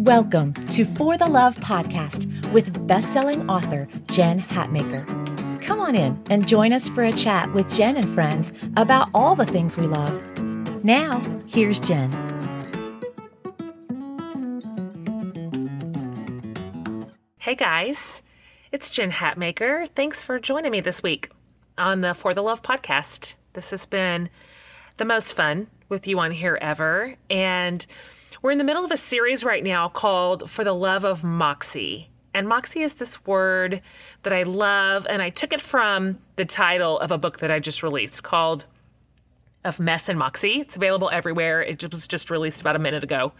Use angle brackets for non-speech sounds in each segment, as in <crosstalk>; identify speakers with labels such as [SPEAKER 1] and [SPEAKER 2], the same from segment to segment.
[SPEAKER 1] Welcome to For the Love podcast with best-selling author Jen Hatmaker. Come on in and join us for a chat with Jen and friends about all the things we love. Now, here's Jen.
[SPEAKER 2] Hey guys, it's Jen Hatmaker. Thanks for joining me this week on the For the Love podcast. This has been the most fun with you on here ever. And we're in the middle of a series right now called For the Love of Moxie. And moxie is this word that I love, and I took it from the title of a book that I just released called Of Mess and Moxie. It's available everywhere. It was just released about a minute ago.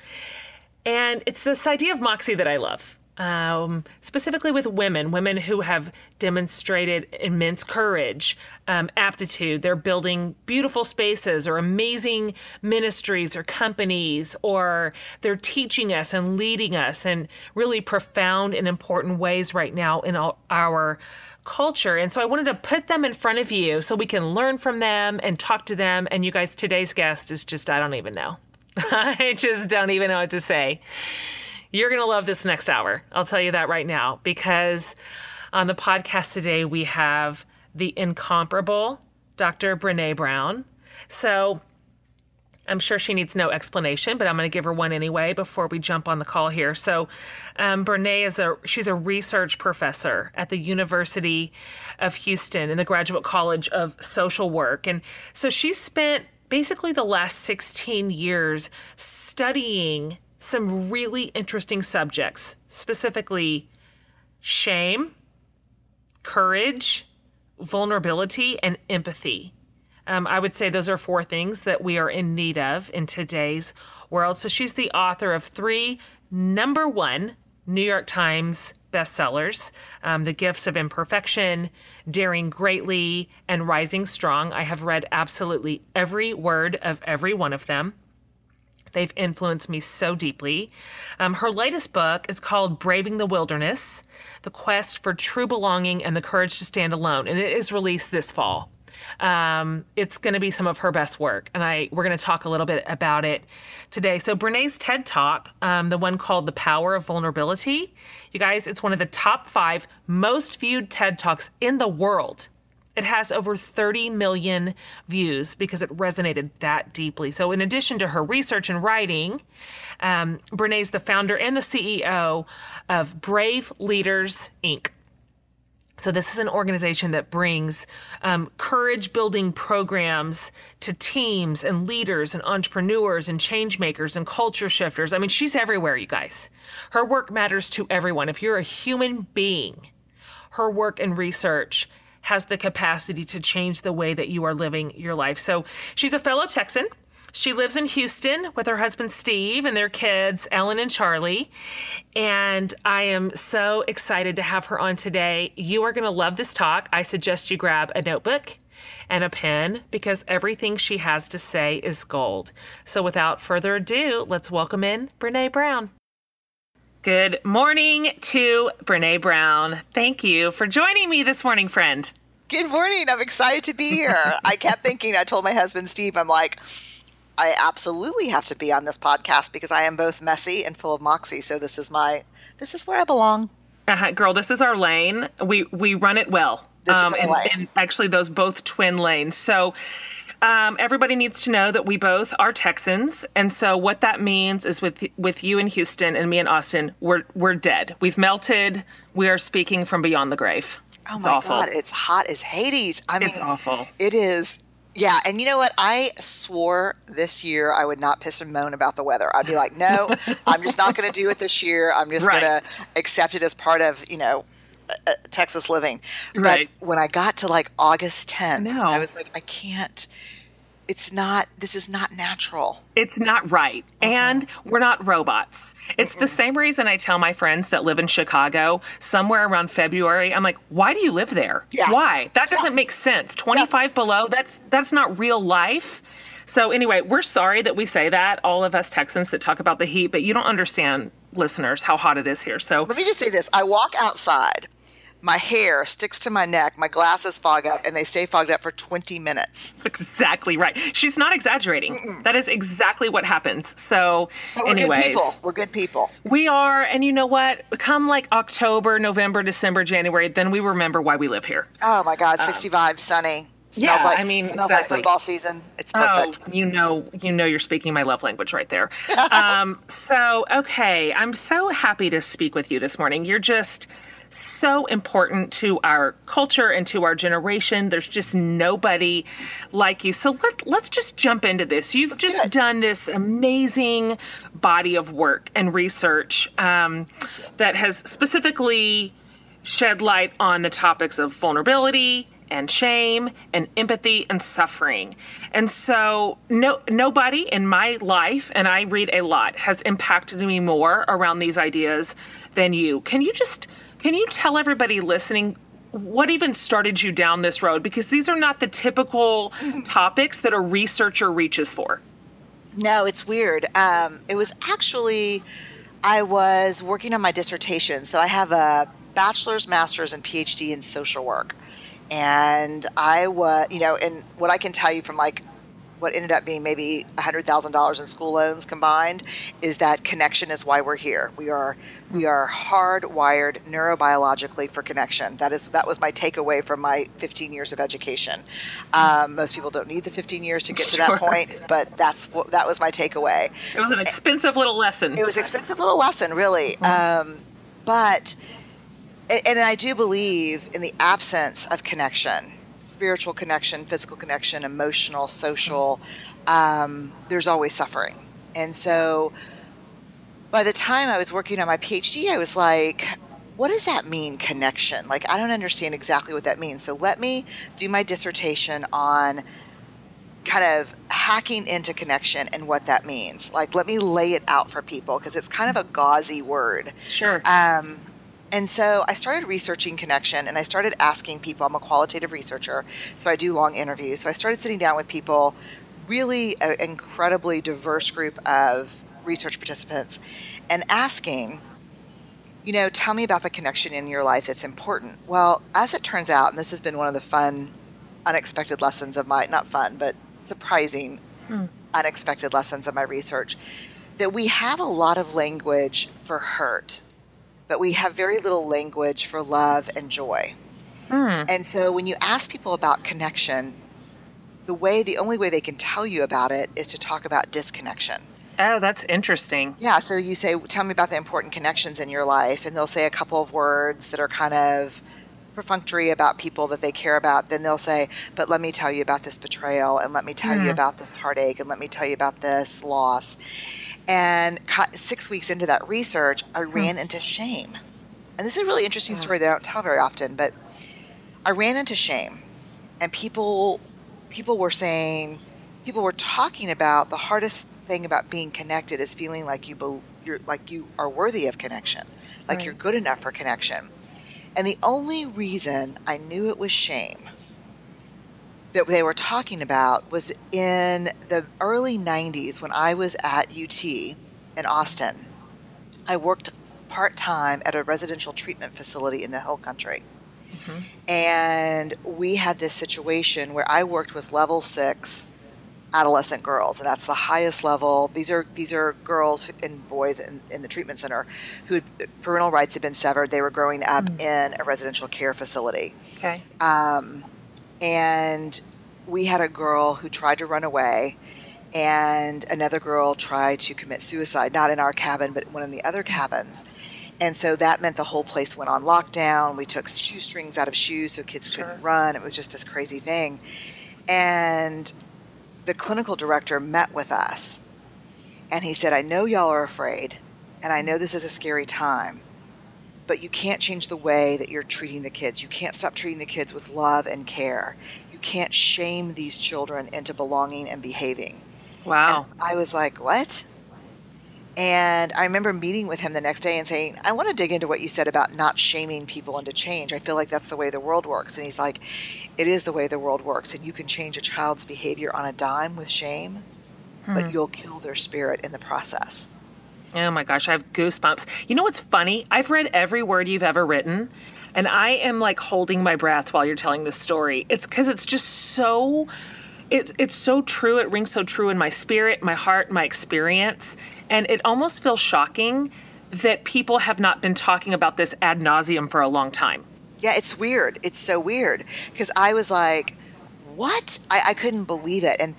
[SPEAKER 2] And it's this idea of moxie that I love um, specifically with women, women who have demonstrated immense courage, um, aptitude. They're building beautiful spaces or amazing ministries or companies, or they're teaching us and leading us in really profound and important ways right now in our culture. And so I wanted to put them in front of you so we can learn from them and talk to them. And you guys, today's guest is just, I don't even know. <laughs> I just don't even know what to say. You're going to love this next hour. I'll tell you that right now because on the podcast today we have the incomparable Dr. Brene Brown. So I'm sure she needs no explanation, but I'm going to give her one anyway before we jump on the call here. So, um, Brene is a she's a research professor at the University of Houston in the Graduate College of Social Work, and so she's spent basically the last 16 years studying some really interesting subjects, specifically shame, courage, vulnerability, and empathy. Um, I would say those are four things that we are in need of in today's world. So she's the author of three number one New York Times bestsellers um, The Gifts of Imperfection, Daring Greatly, and Rising Strong. I have read absolutely every word of every one of them. They've influenced me so deeply. Um, her latest book is called Braving the Wilderness The Quest for True Belonging and the Courage to Stand Alone, and it is released this fall. Um, it's going to be some of her best work, and I we're going to talk a little bit about it today. So Brene's TED Talk, um, the one called "The Power of Vulnerability," you guys, it's one of the top five most viewed TED Talks in the world. It has over 30 million views because it resonated that deeply. So, in addition to her research and writing, um, Brene's the founder and the CEO of Brave Leaders Inc. So, this is an organization that brings um, courage building programs to teams and leaders and entrepreneurs and change makers and culture shifters. I mean, she's everywhere, you guys. Her work matters to everyone. If you're a human being, her work and research has the capacity to change the way that you are living your life. So she's a fellow Texan. She lives in Houston with her husband Steve and their kids, Ellen and Charlie. And I am so excited to have her on today. You are going to love this talk. I suggest you grab a notebook and a pen because everything she has to say is gold. So without further ado, let's welcome in Brene Brown. Good morning to Brene Brown. Thank you for joining me this morning, friend.
[SPEAKER 3] Good morning. I'm excited to be here. I kept thinking, I told my husband, Steve, I'm like, I absolutely have to be on this podcast because I am both messy and full of moxie. So this is my, this is where I belong.
[SPEAKER 2] Uh-huh, girl, this is our lane. We we run it well.
[SPEAKER 3] This um, is
[SPEAKER 2] and,
[SPEAKER 3] lane.
[SPEAKER 2] and actually, those both twin lanes. So um, everybody needs to know that we both are Texans, and so what that means is with with you in Houston and me in Austin, we're we're dead. We've melted. We are speaking from beyond the grave.
[SPEAKER 3] Oh my
[SPEAKER 2] awful.
[SPEAKER 3] god, it's hot as Hades. I mean,
[SPEAKER 2] it's awful.
[SPEAKER 3] It is. Yeah, and you know what? I swore this year I would not piss and moan about the weather. I'd be like, no, I'm just not going to do it this year. I'm just <laughs>
[SPEAKER 2] Right.
[SPEAKER 3] going to accept it as part of, you know, uh, Texas living.
[SPEAKER 2] Right.
[SPEAKER 3] But when I got to like August 10th,
[SPEAKER 2] No.
[SPEAKER 3] I was like, I can't. It's not. This is not natural.
[SPEAKER 2] It's not right.
[SPEAKER 3] Uh-huh.
[SPEAKER 2] And we're not robots. It's the same reason I tell my friends that live in Chicago somewhere around February, I'm like, why do you live there?
[SPEAKER 3] Yeah.
[SPEAKER 2] Why? That doesn't make sense. 25 below, that's that's not real life. So anyway, we're sorry that we say that, all of us Texans that talk about the heat, but you don't understand listeners how hot it is here. So
[SPEAKER 3] Let me just say this: I walk outside my hair sticks to my neck, my glasses fog up, and they stay fogged up for 20 minutes.
[SPEAKER 2] That's exactly right. She's not exaggerating. Mm-mm. That is exactly what happens. So,
[SPEAKER 3] but we're
[SPEAKER 2] anyways,
[SPEAKER 3] good people. We're good people.
[SPEAKER 2] We are, and you know what? Come like October, November, December, January, then we remember why we live here.
[SPEAKER 3] Oh my God, 65, um, sunny. Smells
[SPEAKER 2] yeah,
[SPEAKER 3] like,
[SPEAKER 2] I mean,
[SPEAKER 3] smells
[SPEAKER 2] exactly.
[SPEAKER 3] like football season. It's perfect.
[SPEAKER 2] Oh, you know, you know, you're speaking my love language right there. <laughs> um, so, okay, I'm so happy to speak with you this morning. You're just so important to our culture and to our generation. There's just nobody like you. So let, let's just jump into this. You've
[SPEAKER 3] let's
[SPEAKER 2] just
[SPEAKER 3] do
[SPEAKER 2] done this amazing body of work and research um, that has specifically shed light on the topics of vulnerability and shame and empathy and suffering. And so no nobody in my life and I read a lot has impacted me more around these ideas than you. Can you just can you tell everybody listening what even started you down this road? Because these are not the typical <laughs> topics that a researcher reaches for.
[SPEAKER 3] No, it's weird. Um, it was actually, I was working on my dissertation. So I have a bachelor's, master's, and PhD in social work. And I was, you know, and what I can tell you from like what ended up being maybe $100,000 in school loans combined is that connection is why we're here. We are we are hardwired neurobiologically for connection. That is that was my takeaway from my 15 years of education. Um, most people don't need the 15 years to get to
[SPEAKER 2] sure.
[SPEAKER 3] that point, but that's what that was my takeaway.
[SPEAKER 2] It was an expensive little lesson.
[SPEAKER 3] It was an expensive little lesson, really. Mm-hmm. Um, but and I do believe in the absence of connection spiritual connection, physical connection, emotional, social, um, there's always suffering. And so by the time I was working on my PhD, I was like, what does that mean, connection? Like, I don't understand exactly what that means. So let me do my dissertation on kind of hacking into connection and what that means. Like, let me lay it out for people because it's kind of a gauzy word.
[SPEAKER 2] Sure.
[SPEAKER 3] Um, and so I started researching connection and I started asking people. I'm a qualitative researcher, so I do long interviews. So I started sitting down with people, really an incredibly diverse group of research participants, and asking, you know, tell me about the connection in your life that's important. Well, as it turns out, and this has been one of the fun, unexpected lessons of my, not fun, but surprising, hmm. unexpected lessons of my research, that we have a lot of language for hurt but we have very little language for love and joy. Mm. And so when you ask people about connection, the way the only way they can tell you about it is to talk about disconnection.
[SPEAKER 2] Oh, that's interesting.
[SPEAKER 3] Yeah, so you say tell me about the important connections in your life and they'll say a couple of words that are kind of perfunctory about people that they care about, then they'll say, But let me tell you about this betrayal, and let me tell mm. you hmm. about this heartache, and let me tell you about this loss. And six weeks into that research, I hmm. ran into shame. And this is a really interesting story that I don't tell very often, but I ran into shame. And people people were saying, people were talking about the hardest thing about being connected is feeling like you be, you're like you are worthy of connection, like right. you're good enough for connection. And the only reason I knew it was shame that they were talking about was in the early 90s when I was at UT in Austin. I worked part time at a residential treatment facility in the Hill Country. Mm-hmm. And we had this situation where I worked with level six adolescent girls, and that's the highest level. These are these are girls and boys in, in the treatment center who parental rights had been severed. They were growing up mm-hmm. in a residential care facility.
[SPEAKER 2] Okay.
[SPEAKER 3] Um, and we had a girl who tried to run away and another girl tried to commit suicide not in our cabin but one of the other cabins and so that meant the whole place went on lockdown we took shoestrings out of shoes so kids sure. couldn't run it was just this crazy thing and the clinical director met with us and he said i know y'all are afraid and i know this is a scary time but you can't change the way that you're treating the kids. You can't stop treating the kids with love and care. You can't shame these children into belonging and behaving.
[SPEAKER 2] Wow.
[SPEAKER 3] And I was like, what? And I remember meeting with him the next day and saying, I want to dig into what you said about not shaming people into change. I feel like that's the way the world works. And he's like, it is the way the world works. And you can change a child's behavior on a dime with shame, hmm. but you'll kill their spirit in the process.
[SPEAKER 2] Oh my gosh, I have goosebumps. You know what's funny? I've read every word you've ever written. And I am like holding my breath while you're telling this story. It's because it's just so. It, it's so true. It rings so true in my spirit, my heart, my experience. And it almost feels shocking that people have not been talking about this ad nauseum for a long time.
[SPEAKER 3] Yeah, it's weird. It's so weird because I was like, "What?" I, I couldn't believe it, and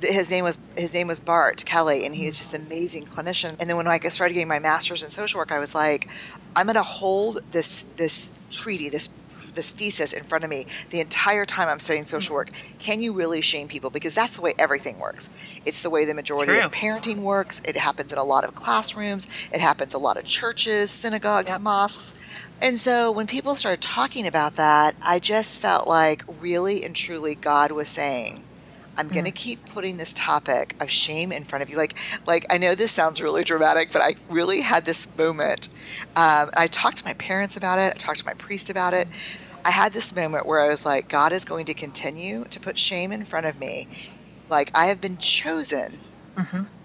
[SPEAKER 3] th- his name was his name was Bart Kelly, and he was just an amazing clinician. And then when I started getting my master's in social work, I was like, "I'm going to hold this this treaty, this this thesis in front of me the entire time I'm studying social work. Can you really shame people? Because that's the way everything works. It's the way the majority
[SPEAKER 2] True.
[SPEAKER 3] of parenting works. It happens in a lot of classrooms. It happens a lot of churches, synagogues,
[SPEAKER 2] Yep.
[SPEAKER 3] mosques. And so when people started talking about that, I just felt like really and truly God was saying, I'm going to keep putting this topic of shame in front of you. Like, like I know this sounds really dramatic, but I really had this moment. Um, I talked to my parents about it. I talked to my priest about it. I had this moment where I was like, God is going to continue to put shame in front of me. Like I have been chosen to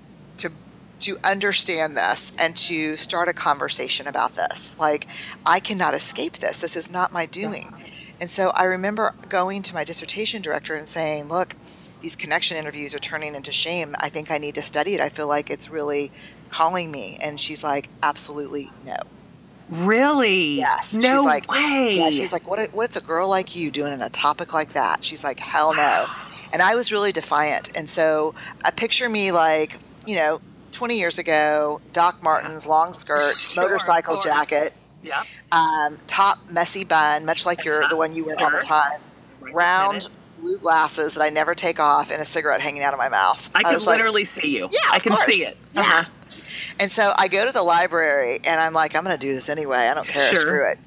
[SPEAKER 3] to understand this and to start a conversation about this. Like I cannot escape this. This is not my doing. And so I remember going to my dissertation director and saying, "Look, these connection interviews are turning into shame. I think I need to study it. I feel like it's really calling me." And she's like, "Absolutely no."
[SPEAKER 2] Really?
[SPEAKER 3] Yes.
[SPEAKER 2] No
[SPEAKER 3] she's like,
[SPEAKER 2] way.
[SPEAKER 3] Yeah, she's like, what, what's a girl like you doing in a topic like that? She's like, hell no. <gasps> And I was really defiant. And so I picture me like, you know, 20 years ago, Doc Martens, long skirt, <laughs>
[SPEAKER 2] Sure,
[SPEAKER 3] motorcycle jacket,
[SPEAKER 2] Yep.
[SPEAKER 3] um, top messy bun, much like your the one you wear all the time, round blue glasses that I never take off, and a cigarette hanging out of my mouth.
[SPEAKER 2] I can
[SPEAKER 3] was like,
[SPEAKER 2] literally see you.
[SPEAKER 3] Yeah,
[SPEAKER 2] I can see it.
[SPEAKER 3] Yeah.
[SPEAKER 2] Uh-huh.
[SPEAKER 3] And so I go to the library and I'm like, I'm going to do this anyway. I don't care.
[SPEAKER 2] Sure.
[SPEAKER 3] Screw it.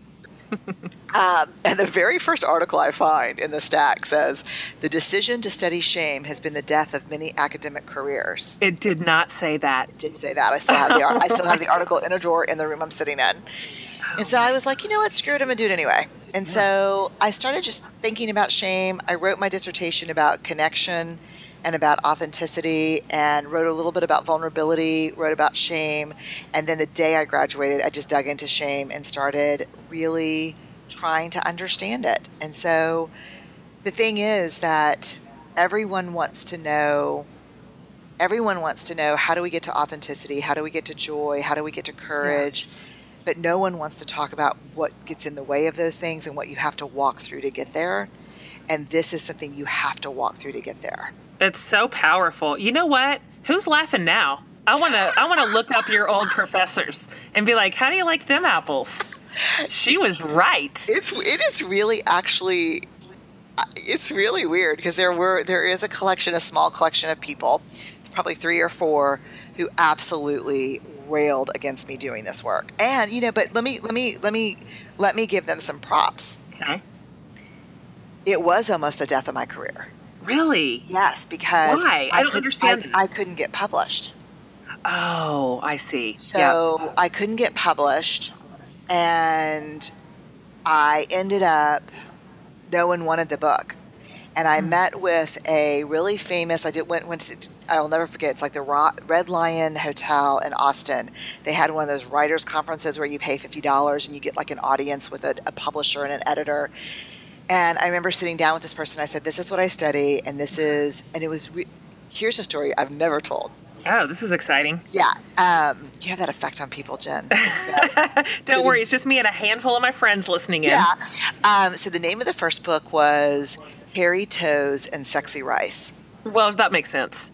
[SPEAKER 3] Um, and the very first article I find in the stack says the decision to study shame has been the death of many academic careers.
[SPEAKER 2] It did not say that.
[SPEAKER 3] It did say that. I still have the ar- I still have the <laughs> article in a drawer in the room I'm sitting in. And so I was like, you know what, screw it, I'm gonna do it anyway. And so I started just thinking about shame. I wrote my dissertation about connection and about authenticity and wrote a little bit about vulnerability, wrote about shame. And then the day I graduated, I just dug into shame and started really trying to understand it. And so the thing is that everyone wants to know everyone wants to know how do we get to authenticity? How do we get to joy? How do we get to courage? But no one wants to talk about what gets in the way of those things and what you have to walk through to get there. And this is something you have to walk through to get there
[SPEAKER 2] It's so powerful. You know what? Who's laughing now? I want to I want to look up your old professors and be like, "How do you like them apples?" She was right.
[SPEAKER 3] it's it is really actually it's really weird because there were there is a collection a small collection of people probably three or four who absolutely railed against me doing this work and you know but let me let me let me let me give them some props
[SPEAKER 2] Okay.
[SPEAKER 3] it was almost the death of my career
[SPEAKER 2] Really?
[SPEAKER 3] yes because
[SPEAKER 2] Why? I don't understand
[SPEAKER 3] I. I couldn't get published
[SPEAKER 2] Oh, I see.
[SPEAKER 3] so I couldn't get published, and I ended up. No one wanted the book, and I hmm. met with a really famous. I did went went. To, I'll never forget. It's like the Ro- Red Lion Hotel in Austin. They had one of those writers conferences where you pay fifty dollars and you get like an audience with a, a publisher and an editor. And I remember sitting down with this person. I said, "This is what I study, and this is." And it was. Re- Here's a story I've never told.
[SPEAKER 2] Oh, this is exciting.
[SPEAKER 3] Yeah, um, you have that effect on people, Jen. <laughs>
[SPEAKER 2] Don't worry, it's just me and a handful of my friends listening in.
[SPEAKER 3] yeah. Um, so the name of the first book was Hairy Toes and Sexy Rice.
[SPEAKER 2] Well, that makes sense.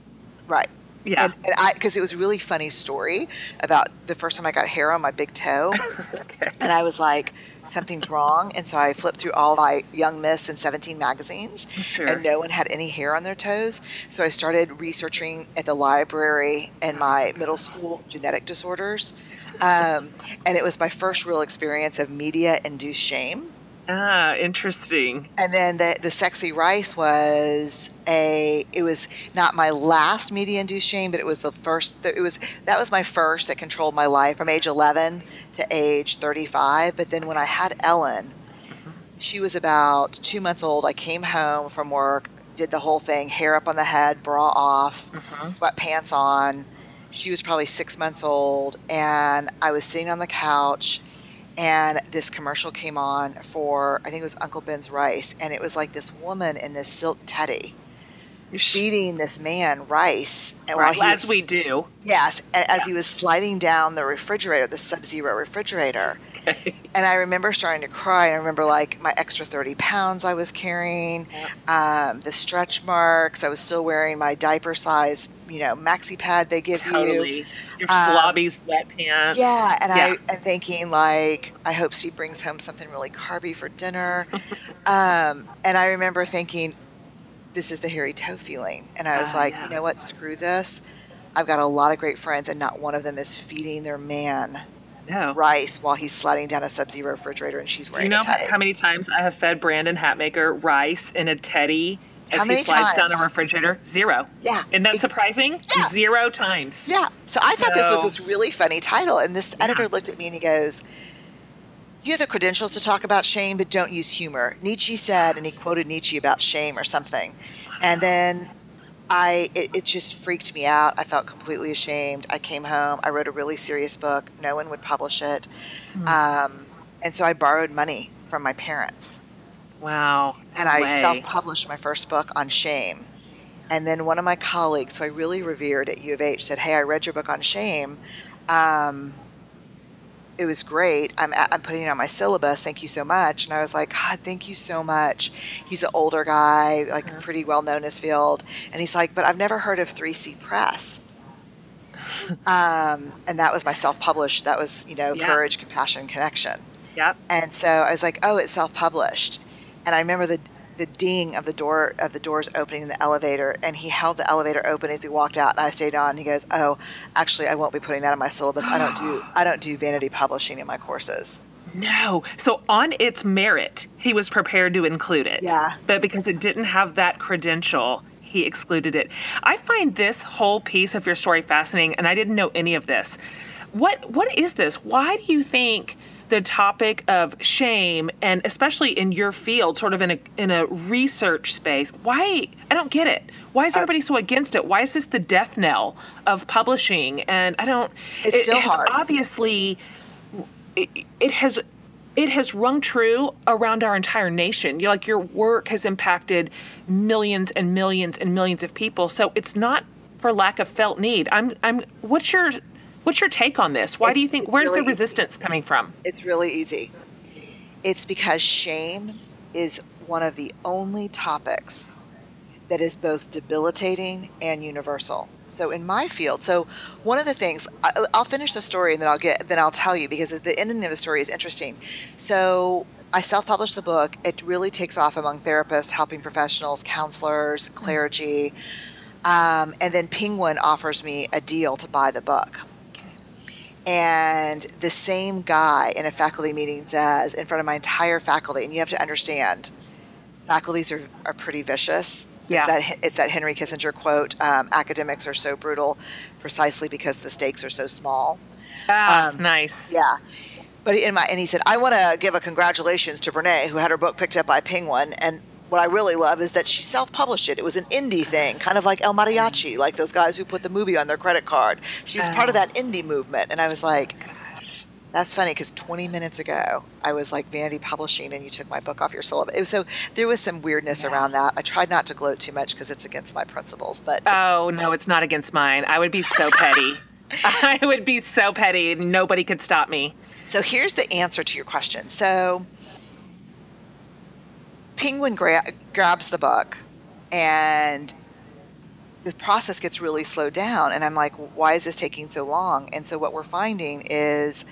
[SPEAKER 3] Right.
[SPEAKER 2] Yeah.
[SPEAKER 3] And, and I, because it was a really funny story about the first time I got hair on my big toe, <laughs>
[SPEAKER 2] okay.
[SPEAKER 3] and I was like, something's wrong. And so I flipped through all my Young Miss and 17 magazines,
[SPEAKER 2] Sure.
[SPEAKER 3] and no one had any hair on their toes. So I started researching at the library in my middle school genetic disorders. Um, and it was my first real experience of media induced shame.
[SPEAKER 2] Ah, interesting.
[SPEAKER 3] And then the the sexy rice was a it was not my last media induced shame, but it was the first it was that was my first that controlled my life from age 11 to age 35. But then when I had Ellen, she was about two months old. I came home from work, did the whole thing, hair up on the head, bra off, sweatpants on. She was probably six months old, and I was sitting on the couch, and this commercial came on for I think it was Uncle Ben's rice, and it was like this woman in this silk teddy feeding this man rice,
[SPEAKER 2] and right, as was, we do.
[SPEAKER 3] Yes, as yeah. he was sliding down the refrigerator, the Sub-Zero refrigerator. Okay. <laughs> And I remember starting to cry. I remember like my extra 30 pounds I was carrying, yeah. um, the stretch marks. I was still wearing my diaper size, you know, maxi pad they give
[SPEAKER 2] totally.
[SPEAKER 3] you.
[SPEAKER 2] Your um, slobby sweatpants.
[SPEAKER 3] Yeah, and yeah. I am thinking like, I hope Steve brings home something really carby for dinner. <laughs> um, and I remember thinking, this is the hairy toe feeling. And I was uh, like, yeah. you know what? Screw this. I've got a lot of great friends, and not one of them is feeding their man no. rice while he's sliding down a sub-zero refrigerator and she's wearing
[SPEAKER 2] you know how many times I have fed Brandon Hatmaker rice in a teddy as how he slides times? down a refrigerator? Zero.
[SPEAKER 3] Yeah.
[SPEAKER 2] Isn't that surprising? Yeah. Zero times.
[SPEAKER 3] Yeah. So I thought so, this was this really funny title, and this editor looked at me and he goes, you have the credentials to talk about shame, but don't use humor. Nietzsche said, and he quoted Nietzsche about shame or something. And then I it, it, just freaked me out. I felt completely ashamed. I came home. I wrote a really serious book. No one would publish it, mm. um, and so I borrowed money from my parents.
[SPEAKER 2] Wow!
[SPEAKER 3] And I self-published my first book on shame. And then one of my colleagues, who I really revered at U of H, said, "Hey, I read your book on shame. Um, it was great. I'm, I'm putting it on my syllabus. Thank you so much. And I was like, God, thank you so much. He's an older guy, like uh-huh. pretty well known in his field. And he's like, but I've never heard of 3C Press. <laughs> um, and that was my self published. That was, you know, yeah. Courage, Compassion, Connection.
[SPEAKER 2] Yep.
[SPEAKER 3] And so I was like, oh, it's self published. And I remember the the ding of the door of the doors opening in the elevator and he held the elevator open as he walked out and I stayed on and he goes, "Oh, actually I won't be putting that in my syllabus. I don't do I don't do vanity publishing in my courses."
[SPEAKER 2] No. So on its merit, he was prepared to include it.
[SPEAKER 3] Yeah.
[SPEAKER 2] But because it didn't have that credential, he excluded it. I find this whole piece of your story fascinating and I didn't know any of this. What what is this? Why do you think the topic of shame and especially in your field sort of in a in a research space why i don't get it why is uh, everybody so against it why is this the death knell of publishing and i don't
[SPEAKER 3] it's
[SPEAKER 2] it,
[SPEAKER 3] still
[SPEAKER 2] has
[SPEAKER 3] hard
[SPEAKER 2] obviously it, it has it has rung true around our entire nation. You like your work has impacted millions and millions and millions of people. So it's not for lack of felt need. I'm I'm what's your What's your take on this? Why it's, do you think, where's really the resistance easy. coming from?
[SPEAKER 3] It's really easy. It's because shame is one of the only topics that is both debilitating and universal. So in my field, so one of the things I'll finish the story and then I'll get then I'll tell you because the ending of the story is interesting. So I self-published the book. It really takes off among therapists, helping professionals, counselors, clergy, um, and then Penguin offers me a deal to buy the book and the same guy in a faculty meeting says in front of my entire faculty, and you have to understand, faculties are, are pretty vicious.
[SPEAKER 2] Yeah.
[SPEAKER 3] It's that, it's that Henry Kissinger quote um, academics are so brutal precisely because the stakes are so small.
[SPEAKER 2] Ah, um, nice.
[SPEAKER 3] Yeah. But in my and he said, I want to give a congratulations to Brene, who had her book picked up by Penguin, and what I really love is that she self-published it. It was an indie thing, kind of like El Mariachi, like those guys who put the movie on their credit card. She's oh. part of oh. that oh. indie movement, and I was like, oh that's funny because 20 minutes ago I was like Vanity Publishing, and you took my book off your syllabus. Was, so there was some weirdness yeah. around that. I tried not to gloat too much because it's against my principles, but
[SPEAKER 2] oh no, it's not against mine. I would be so petty. <laughs> I would be so petty. Nobody could stop me.
[SPEAKER 3] So here's the answer to your question. So Penguin gra- grabs the book and the process gets really slowed down. And I'm like, why is this taking so long? And so what we're finding is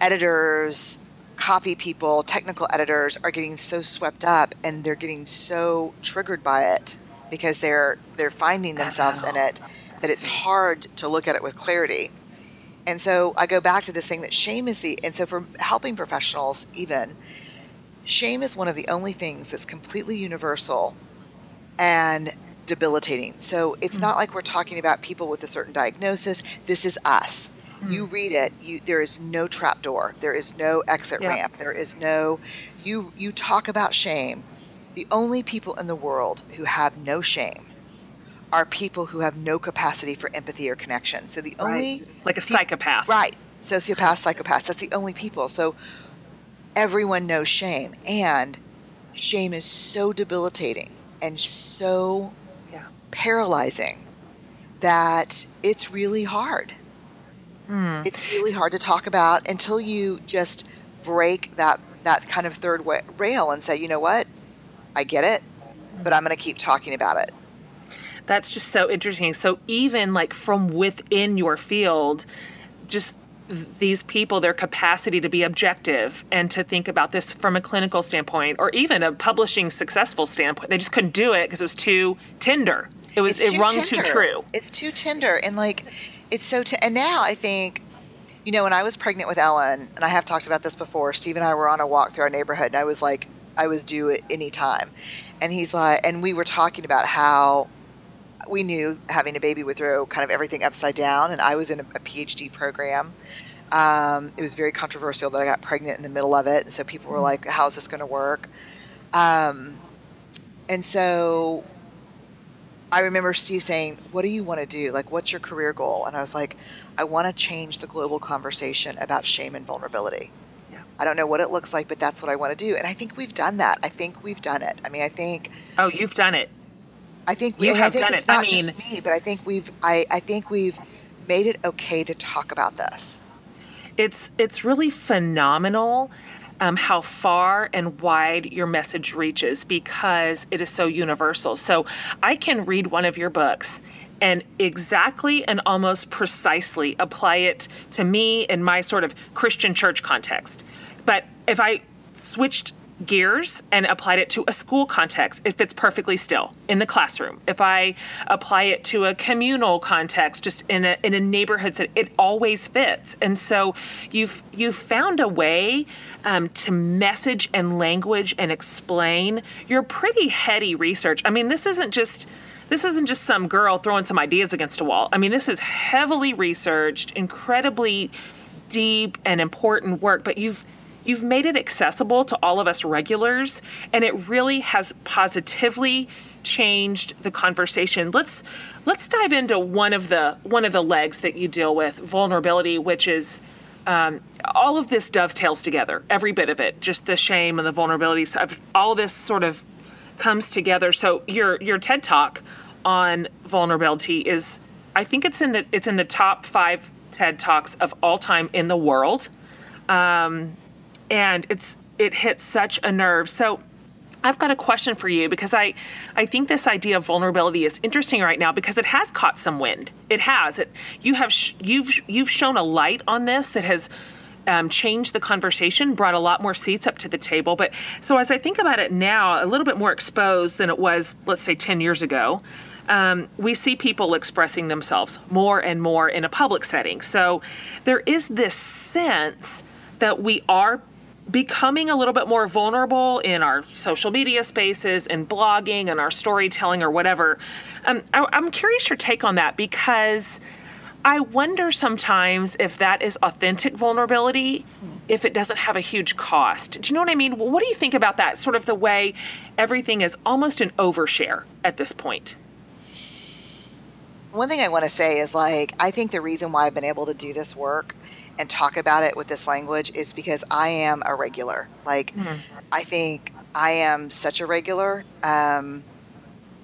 [SPEAKER 3] editors, copy people, technical editors are getting so swept up and they're getting so triggered by it because they're they're finding themselves in it that it's hard to look at it with clarity. And so I go back to this thing that shame is the and so for helping professionals even Shame is one of the only things that's completely universal and debilitating. So it's mm-hmm. not like we're talking about people with a certain diagnosis. This is us. Mm-hmm. You read it, you there is no trap door. There is no exit ramp. There is no you you talk about shame. The only people in the world who have no shame are people who have no capacity for empathy or connection. So the only
[SPEAKER 2] like a psychopath.
[SPEAKER 3] Right. Sociopath, psychopath. That's the only people. So everyone knows shame. And shame is so debilitating and so
[SPEAKER 2] Yeah.
[SPEAKER 3] paralyzing that it's really hard.
[SPEAKER 2] Hmm.
[SPEAKER 3] It's really hard to talk about until you just break that that kind of third wa- rail and say, you know what, I get it, but I'm going to keep talking about it.
[SPEAKER 2] That's just so interesting. So even like from within your field, just these people, their capacity to be objective and to think about this from a clinical standpoint or even a publishing successful standpoint, they just couldn't do it because it was too tender. It was
[SPEAKER 3] It's
[SPEAKER 2] it rung too true.
[SPEAKER 3] It's too tender, and like, it's so. T- and now I think, you know, when I was pregnant with Ellen, and I have talked about this before. Steve and I were on a walk through our neighborhood, and I was like, I was due at any time, and he's like, and we were talking about how we knew having a baby would throw kind of everything upside down, and I was in a, a PhD program. Um, it was very controversial that I got pregnant in the middle of it, and so people were like, "How is this going to work?" Um, and so I remember Steve saying, What do you want to do? Like, what's your career goal? And I was like, I want to change the global conversation about shame and vulnerability.
[SPEAKER 2] Yeah.
[SPEAKER 3] I don't know what it looks like, but that's what I want to do. And I think we've done that. I think we've done it. I mean, I think,
[SPEAKER 2] Oh, you've done it.
[SPEAKER 3] I think, we,
[SPEAKER 2] You
[SPEAKER 3] and I
[SPEAKER 2] have
[SPEAKER 3] think
[SPEAKER 2] done
[SPEAKER 3] it's
[SPEAKER 2] it. I
[SPEAKER 3] not just
[SPEAKER 2] mean-
[SPEAKER 3] me, but I think we've, I, I think we've made it okay to talk about this.
[SPEAKER 2] it's it's really phenomenal um, how far and wide your message reaches because it is so universal. So I can read one of your books and exactly and almost precisely apply it to me in my sort of Christian church context. But if I switched gears and applied it to a school context, it fits perfectly still in the classroom. If I apply it to a communal context, just in a in a neighborhood it always fits. And so you've you've found a way um, to message and language and explain your pretty heady research. I mean, this isn't just this isn't just some girl throwing some ideas against a wall. I mean, this is heavily researched, incredibly deep and important work, but you've you've made it accessible to all of us regulars and it really has positively changed the conversation. Let's let's dive into one of the one of the legs that you deal with, vulnerability, which is um, all of this dovetails together, every bit of it, just the shame and the vulnerability stuff. All this sort of comes together. So your your TED talk on vulnerability is, I think it's in the it's in the top five TED talks of all time in the world, um, and it's it hits such a nerve. So. I've got a question for you because I, I think this idea of vulnerability is interesting right now because it has caught some wind. It has. It you have sh- you've you've shown a light on this that has um, changed the conversation, brought a lot more seats up to the table. But so as I think about it now, a little bit more exposed than it was, let's say, 10 years ago. Um, we see people expressing themselves more and more in a public setting. So there is this sense that we are becoming a little bit more vulnerable in our social media spaces and blogging and our storytelling or whatever. Um, I, I'm curious your take on that because I wonder sometimes if that is authentic vulnerability, if it doesn't have a huge cost. Do you know what I mean? What do you think about that? Sort of the way everything is almost an overshare at this point.
[SPEAKER 3] One thing I want to say is like, I think the reason why I've been able to do this work and talk about it with this language is because I am a regular. Like, I think I am such a regular. Um,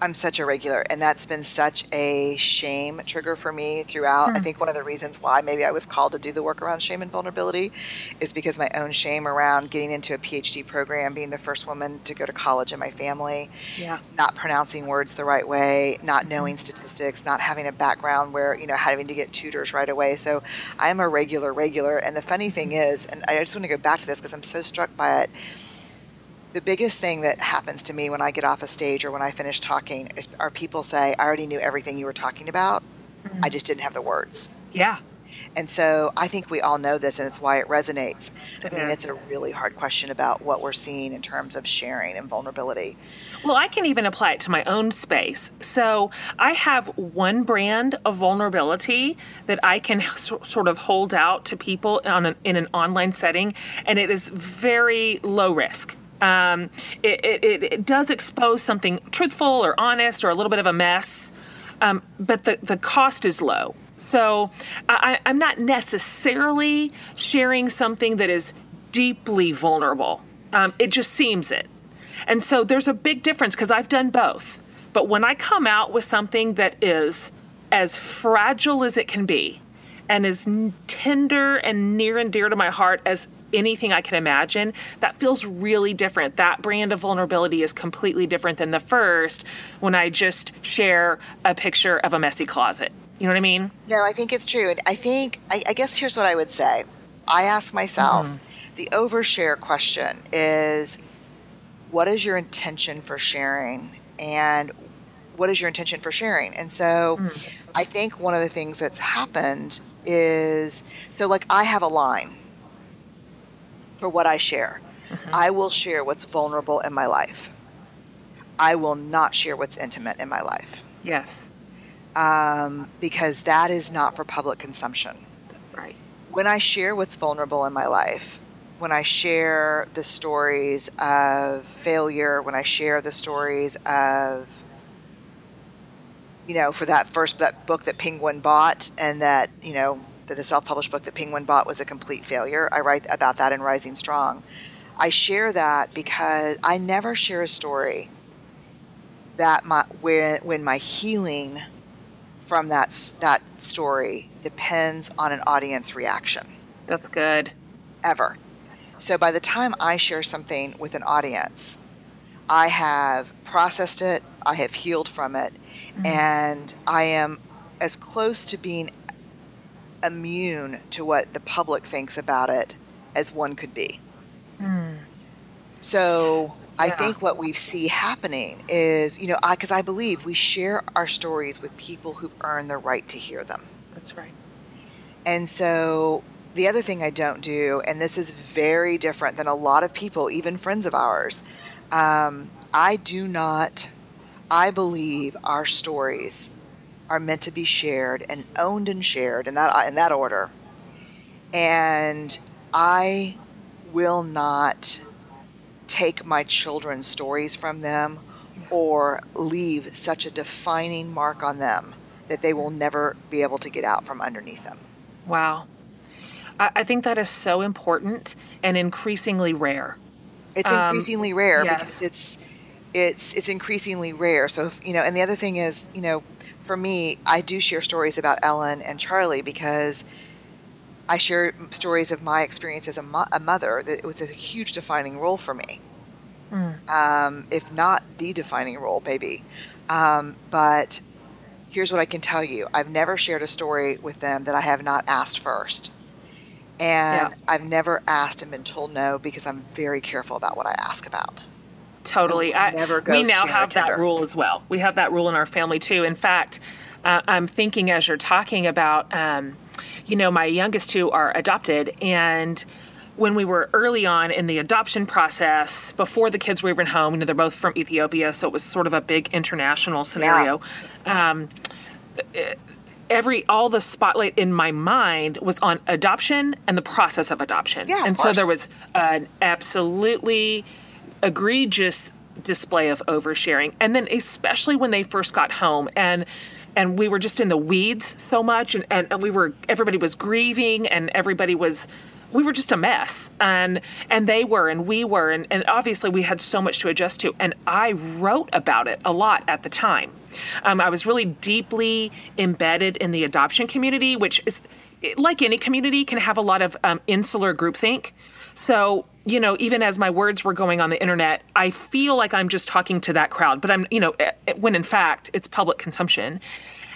[SPEAKER 3] I'm such a regular, and that's been such a shame trigger for me throughout. I hmm. think one of the reasons why maybe I was called to do the work around shame and vulnerability is because my own shame around getting into a PhD program, being the first woman to go to college in my family,
[SPEAKER 2] Yeah.
[SPEAKER 3] not pronouncing words the right way, not mm-hmm. knowing statistics, not having a background where, you know, having to get tutors right away. So I'm a regular, regular. And the funny thing mm-hmm. is, and I just want to go back to this because I'm so struck by it. The biggest thing that happens to me when I get off a stage or when I finish talking is, are people say, I already knew everything you were talking about. I mm-hmm. just didn't have the words.
[SPEAKER 2] Yeah.
[SPEAKER 3] And so I think we all know this, and it's why it resonates.
[SPEAKER 2] It
[SPEAKER 3] I mean,
[SPEAKER 2] is.
[SPEAKER 3] it's a really hard question about what we're seeing in terms of sharing and vulnerability.
[SPEAKER 2] Well, I can even apply it to my own space. So I have one brand of vulnerability that I can sort of hold out to people on an, in an online setting, and it is very low risk. Um, it, it, it, does expose something truthful or honest or a little bit of a mess, um, but the, the cost is low. So I, I'm not necessarily sharing something that is deeply vulnerable. Um, it just seems it. And so there's a big difference because I've done both. But when I come out with something that is as fragile as it can be and as tender and near and dear to my heart as anything I can imagine, that feels really different. That brand of vulnerability is completely different than the first when I just share a picture of a messy closet. You know what I mean?
[SPEAKER 3] No, I think it's true. And I think, I, I guess here's what I would say I ask myself mm-hmm. the overshare question is what is your intention for sharing? And what is your intention for sharing? And so mm. I think one of the things that's happened is so, like, I have a line for what I share. Mm-hmm. I will share what's vulnerable in my life. I will not share what's intimate in my life.
[SPEAKER 2] Yes.
[SPEAKER 3] Um, because that is not for public consumption.
[SPEAKER 2] Right.
[SPEAKER 3] When I share what's vulnerable in my life, when I share the stories of failure, when I share the stories of, you know, for that first that book that Penguin bought, and that you know that the self-published book that Penguin bought was a complete failure. I write about that in Rising Strong. I share that because I never share a story that my when when my healing from that that story depends on an audience reaction.
[SPEAKER 2] That's good.
[SPEAKER 3] Ever. So by the time I share something with an audience, I have processed it, I have healed from it, mm-hmm. and I am as close to being immune to what the public thinks about it as one could be. Mm. So I think what we see happening is, you know, because I, I believe we share our stories with people who've earned the right to hear them.
[SPEAKER 2] That's right.
[SPEAKER 3] And so the other thing I don't do, and this is very different than a lot of people, even friends of ours, um, I do not, I believe our stories are meant to be shared and owned and shared in that in that order. And I will not take my children's stories from them or leave such a defining mark on them that they will never be able to get out from underneath them.
[SPEAKER 2] Wow. I think that is so important and increasingly rare.
[SPEAKER 3] It's um, increasingly um, rare yes. because it's it's it's increasingly rare. So if, you know, and the other thing is, you know, for me, I do share stories about Ellen and Charlie because I share stories of my experience as a, mo- a mother. It was a huge defining role for me, mm. um, if not the defining role, maybe. Um, but here's what I can tell you: I've never shared a story with them that I have not asked first. And yeah. I've never asked and been told no because I'm very careful about what I ask about.
[SPEAKER 2] Totally. I, we now have that rule as well. We have that rule in our family too. In fact, uh, I'm thinking as you're talking about, um, you know, my youngest two are adopted, and when we were early on in the adoption process, before the kids were even home, you know, they're both from Ethiopia, so it was sort of a big international scenario. Yeah. Um, every all the spotlight in my mind was on adoption and the process of adoption.
[SPEAKER 3] Yeah, of
[SPEAKER 2] and
[SPEAKER 3] course.
[SPEAKER 2] so there was an absolutely egregious display of oversharing. And then especially when they first got home and and we were just in the weeds so much and, and, we were everybody was grieving and everybody was we were just a mess and and they were and we were and, and obviously we had so much to adjust to and i wrote about it a lot at the time um, i was really deeply embedded in the adoption community which is like any community can have a lot of um, insular groupthink so you know even as my words were going on the internet i feel like i'm just talking to that crowd but i'm you know eh, eh, when in fact it's public consumption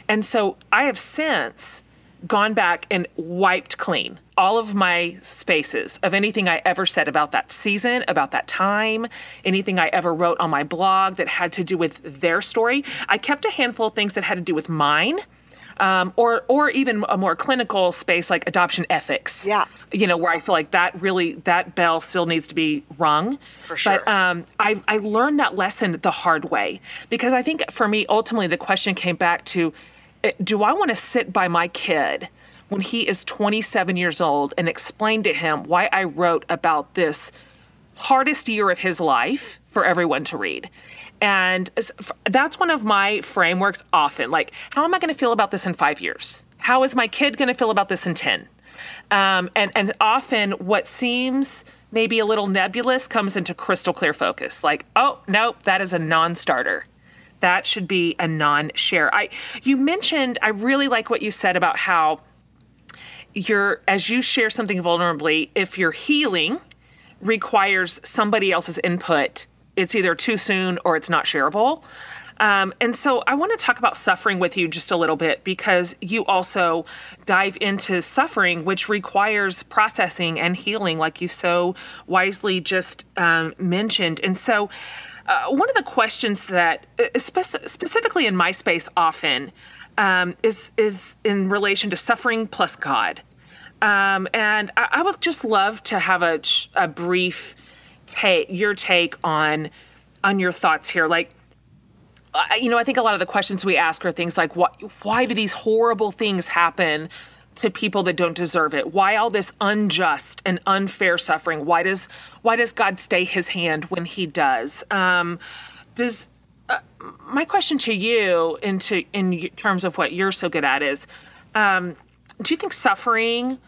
[SPEAKER 2] and so i have since gone back and wiped clean all of my spaces of anything I ever said about that season, about that time, anything I ever wrote on my blog that had to do with their story. I kept a handful of things that had to do with mine. Um, or or even a more clinical space like adoption ethics.
[SPEAKER 3] Yeah,
[SPEAKER 2] you know where I feel like that really that bell still needs to be rung.
[SPEAKER 3] For sure.
[SPEAKER 2] But um, I I learned that lesson the hard way because I think for me ultimately the question came back to, eh, do I want to sit by my kid? when he is 27 years old and explain to him why I wrote about this hardest year of his life for everyone to read. And that's one of my frameworks often. Like, how am I going to feel about this in five years? How is my kid going to feel about this in 10? Um, and, and often what seems maybe a little nebulous comes into crystal clear focus. Like, oh, nope, that is a non starter. That should be a non share. I you mentioned I really like what you said about how you're as you share something vulnerably, if you're healing requires somebody else's input, it's either too soon or it's not shareable. Um, and so I want to talk about suffering with you just a little bit because you also dive into suffering, which requires processing and healing, like you so wisely just um, mentioned. And so, uh, one of the questions that, uh, spe- specifically in my space, often um, is is in relation to suffering plus God. Um, and I, I, would just love to have a, a brief take, your take on on your thoughts here. Like, you know, I think a lot of the questions we ask are things like, why, why do these horrible things happen to people that don't deserve it? Why all this unjust and unfair suffering? Why does why does God stay His hand when He does? Um, does uh, my question to you, into in terms of what you're so good at, is um, do you think suffering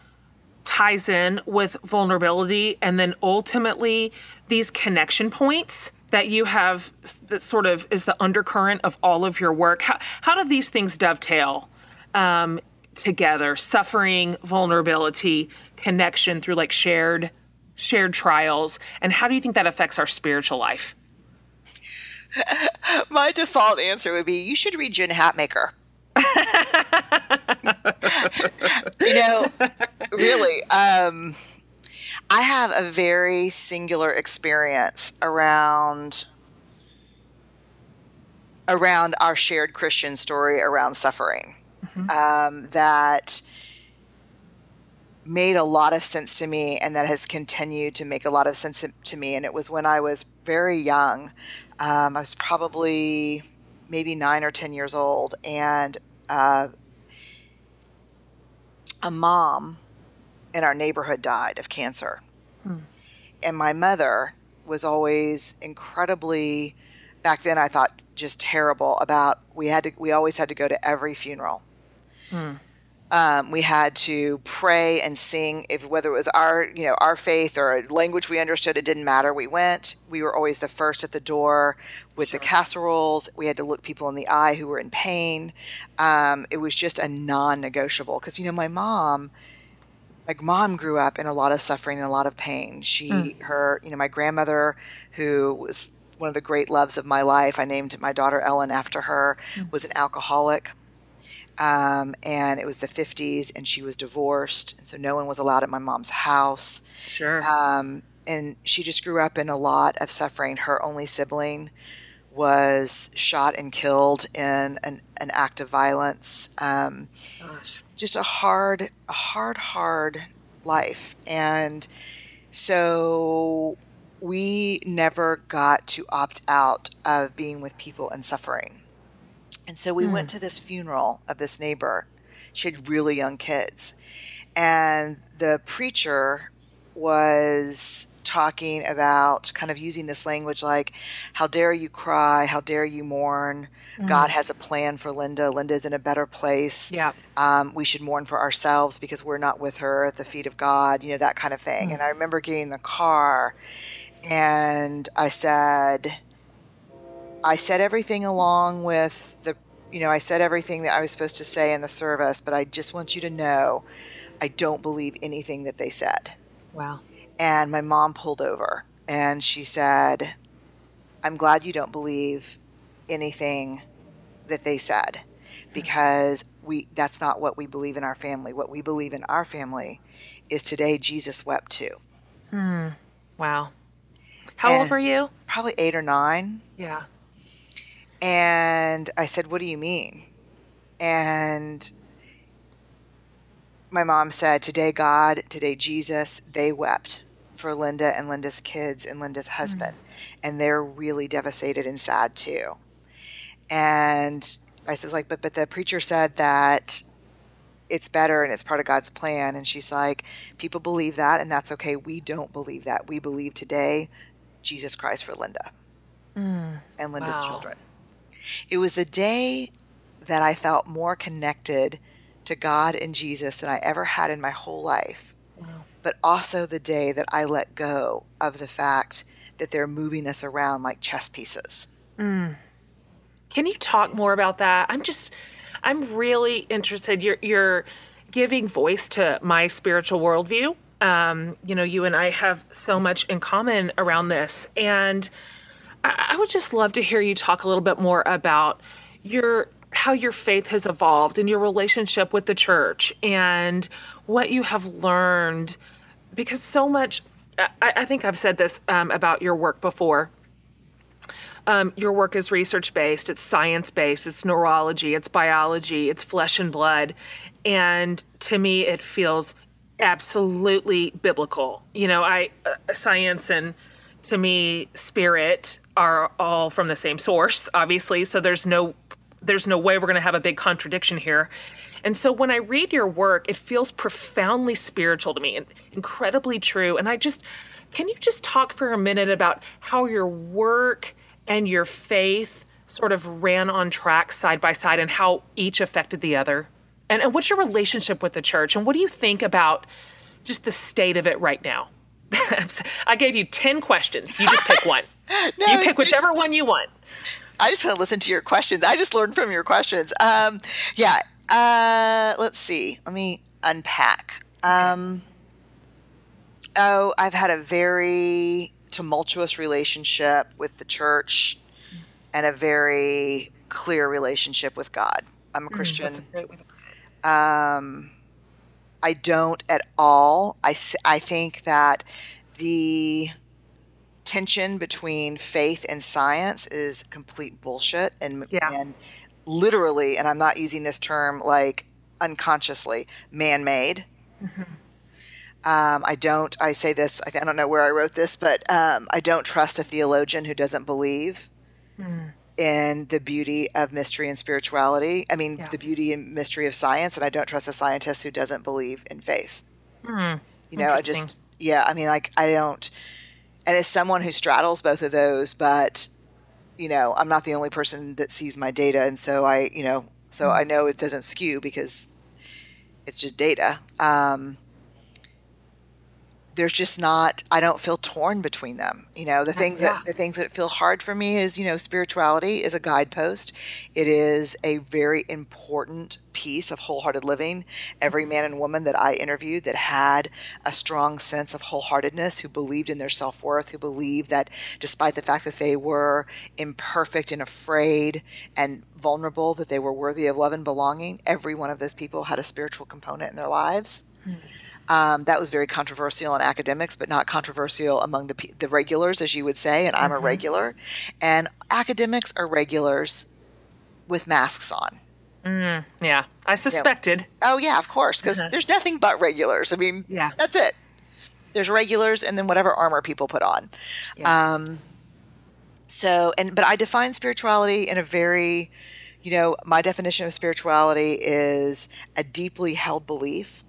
[SPEAKER 2] ties in with vulnerability, and then ultimately these connection points? that you have that sort of is the undercurrent of all of your work. How, how do these things dovetail um, together? Suffering, vulnerability, connection through like shared shared trials, and how do you think that affects our spiritual life? <laughs>
[SPEAKER 3] My default answer would be you should read Jen Hatmaker. You know, really. Um, I have a very singular experience around around our shared Christian story around suffering mm-hmm. um, that made a lot of sense to me and that has continued to make a lot of sense to me. And it was when I was very young. Um, I was probably maybe nine or 10 years old. And uh, a mom in our neighborhood died of cancer. Hmm. And my mother was always incredibly back then I thought just terrible about we had to we always had to go to every funeral. Hmm. Um, we had to pray and sing. If whether it was our you know our faith or a language we understood it didn't matter. We went. We were always the first at the door with sure. the casseroles. We had to look people in the eye who were in pain. Um, it was just a non-negotiable because you know my mom like mom grew up in a lot of suffering and a lot of pain. She mm. her you know my grandmother who was one of the great loves of my life i named my daughter ellen after her mm. was an alcoholic um, and it was the 50s, and she was divorced, and so no one was allowed at my mom's house.
[SPEAKER 2] Sure.
[SPEAKER 3] Um, and she just grew up in a lot of suffering. Her only sibling was shot and killed in an, an act of violence. Um, Gosh. Just a hard, a hard, hard life. And so we never got to opt out of being with people in suffering. And so we mm. went to this funeral of this neighbor. She had really young kids. And the preacher was talking about kind of using this language like, How dare you cry? How dare you mourn? Mm. God has a plan for Linda. Linda's in a better place.
[SPEAKER 2] Yeah.
[SPEAKER 3] Um, we should mourn for ourselves because we're not with her at the feet of God, you know, that kind of thing. Mm. And I remember getting in the car and I said, I said everything along with the, you know, I said everything that I was supposed to say in the service, but I just want you to know I don't believe anything that they said.
[SPEAKER 2] Wow.
[SPEAKER 3] And my mom pulled over and she said, I'm glad you don't believe anything that they said because we that's not what we believe in our family. What we believe in our family is today Jesus wept too.
[SPEAKER 2] Hmm. Wow. How and old were you?
[SPEAKER 3] Probably eight or nine.
[SPEAKER 2] Yeah.
[SPEAKER 3] And I said, What do you mean? And my mom said, Today, God, today, Jesus, they wept for Linda and Linda's kids and Linda's hmm. husband. Mm-hmm. And they're really devastated and sad too. And I was like, but but the preacher said that it's better and it's part of God's plan. And she's like, people believe that, and that's okay. We don't believe that. We believe today Jesus Christ for Linda mm, and Linda's wow. children. It was the day that I felt more connected to God and Jesus than I ever had in my whole life. But also the day that I let go of the fact that they're moving us around like chess pieces.
[SPEAKER 2] Can you talk more about that? I'm just, I'm really interested. You're, you're giving voice to my spiritual worldview. Um, you know, you and I have so much in common around this. And I, would just love to hear you talk a little bit more about your how your faith has evolved and your relationship with the church and what you have learned. Because so much i, I think i've said this um, about your work before. Um, your work is research based it's science based it's neurology it's biology it's flesh and blood. And to me it feels absolutely biblical. You know i uh, science and to me spirit are all from the same source obviously so there's no there's no way we're going to have a big contradiction here. And so when I read your work, it feels profoundly spiritual to me and incredibly true. And I just, can you just talk for a minute about how your work and your faith sort of ran on track side by side and how each affected the other? And, and what's your relationship with the church? And what do you think about just the state of it right now? <laughs> I gave you 10 questions. You just pick <laughs> one. no, you pick whichever one you want.
[SPEAKER 3] I just want to listen to your questions. I just learned from your questions. Um, yeah. Uh, let's see. Let me unpack. Um, oh, I've had a very tumultuous relationship with the church and a very clear relationship with God. I'm a Christian. Mm, um, I don't at all. I, I think that the tension between faith and science is complete bullshit and, yeah. and literally, and I'm not using this term like unconsciously, man made. Mm-hmm. Um, I don't, I say this, I, I, don't know where I wrote this, but um, I don't trust a theologian who doesn't believe mm. In the beauty of mystery and spirituality. I mean, yeah. the beauty and mystery of science, and I don't trust a scientist who doesn't believe in faith. Mm. You know, I just, yeah, I mean, like, I don't, and as someone who straddles both of those, but you know, I'm not the only person that sees my data, and so I, you know, so mm-hmm. I know it doesn't skew because it's just data. Um, there's just not i don't feel torn between them you know? The things yeah. that the things that feel hard for me is you know spirituality is a guidepost. It is a very important piece of wholehearted living. Every man and woman that i interviewed that had a strong sense of wholeheartedness who believed in their self-worth who believed that despite the fact that they were imperfect and afraid and vulnerable that they were worthy of love and belonging every one of those people had a spiritual component in their lives. Mm-hmm um, that was very controversial in academics, but not controversial among the, the regulars, as you would say. And I'm mm-hmm. a regular. And academics are regulars with masks on.
[SPEAKER 2] Mm, yeah, I suspected.
[SPEAKER 3] oh, yeah, of course, because uh-huh. there's nothing but regulars. I mean, yeah, that's it. There's regulars and then whatever armor people put on. Yeah. Um, so, and but I define spirituality in a very, you know, my definition of spirituality is a deeply held belief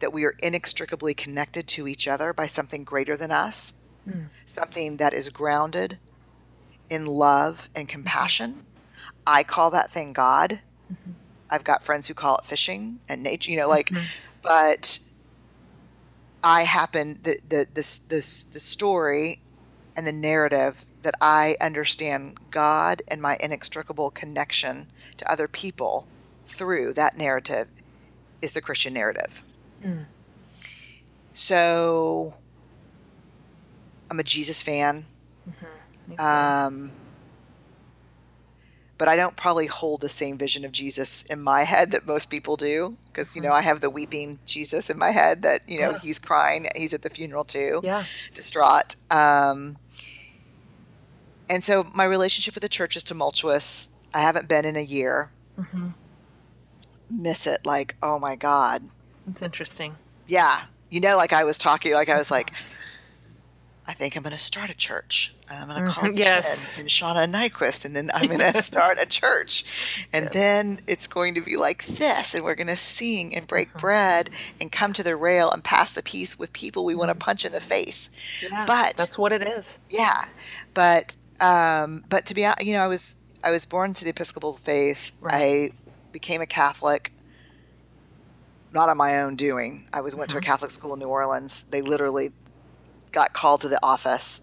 [SPEAKER 3] that we are inextricably connected to each other by something greater than us, mm. something that is grounded in love and compassion. I call that thing God. Mm-hmm. I've got friends who call it fishing and nature, you know, like, mm-hmm. but I happen the the this this the story and the narrative that I understand God and my inextricable connection to other people through that narrative is the Christian narrative. Mm. So I'm a Jesus fan. Mm-hmm. Um, but I don't probably hold the same vision of Jesus in my head that most people do. Because, you know, mm-hmm. I have the weeping Jesus in my head that, you know, yeah. he's crying. He's at the funeral too.
[SPEAKER 2] Yeah.
[SPEAKER 3] Distraught. Um, and so my relationship with the church is tumultuous. I haven't been in a year. Mm-hmm. Miss it like, oh my God.
[SPEAKER 2] It's interesting.
[SPEAKER 3] Yeah. You know, like I was talking, like I was like, I think I'm going to start a church. I'm going to call mm-hmm. yes. Jen and Shauna Niequist, and then I'm going <laughs> to start a church. And yes. then it's going to be like this, and we're going to sing and break mm-hmm. bread and come to the rail and pass the peace with people we want to mm-hmm. punch in the face.
[SPEAKER 2] Yeah, but that's what it is.
[SPEAKER 3] Yeah. But, um, but to be, honest, you know, I was, I was born to the Episcopal faith. Right. I became a Catholic not on my own doing. I was went to a mm-hmm. Catholic school in New Orleans. They literally got called to the office.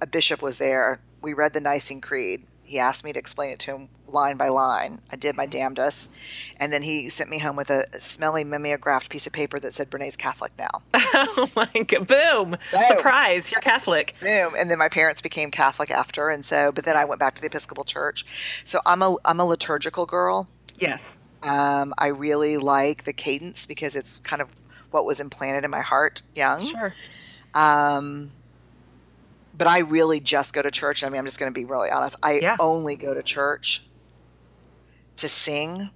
[SPEAKER 3] A bishop was there. We read the Nicene Creed. He asked me to explain it to him line by line. I did my mm-hmm. damnedest. And then he sent me home with a smelly mimeographed piece of paper that said Brene's Catholic now. <laughs>
[SPEAKER 2] oh my god. Boom.
[SPEAKER 3] Boom.
[SPEAKER 2] Surprise. You're Catholic.
[SPEAKER 3] Boom. And then my parents became Catholic after. And so, but then I went back to the Episcopal Church. So I'm a, I'm a liturgical girl.
[SPEAKER 2] Yes.
[SPEAKER 3] Um, I really like the cadence because it's kind of what was implanted in my heart young.
[SPEAKER 2] Sure.
[SPEAKER 3] Um, but I really just go to church. I mean, I'm just going to be really honest. I
[SPEAKER 2] Yeah.
[SPEAKER 3] only go to church to sing,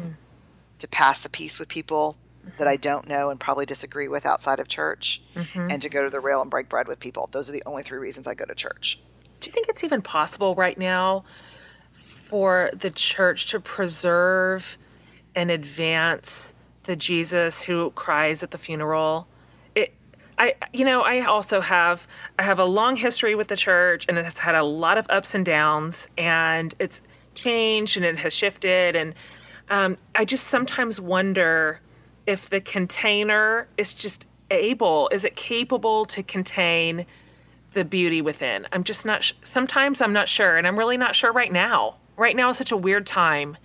[SPEAKER 2] Mm.
[SPEAKER 3] to pass the peace with people that I don't know and probably disagree with outside of church,
[SPEAKER 2] Mhm.
[SPEAKER 3] and to go to the rail and break bread with people. Those are the only three reasons I go to church.
[SPEAKER 2] Do you think it's even possible right now for the church to preserve and advance the Jesus who cries at the funeral? It, I, you know, I also have I have a long history with the church, and it has had a lot of ups and downs, and it's changed and it has shifted, and um, I just sometimes wonder if the container is just able, is it capable to contain the beauty within. I'm just not. Sometimes I'm not sure, and I'm really not sure right now. Right now is such a weird time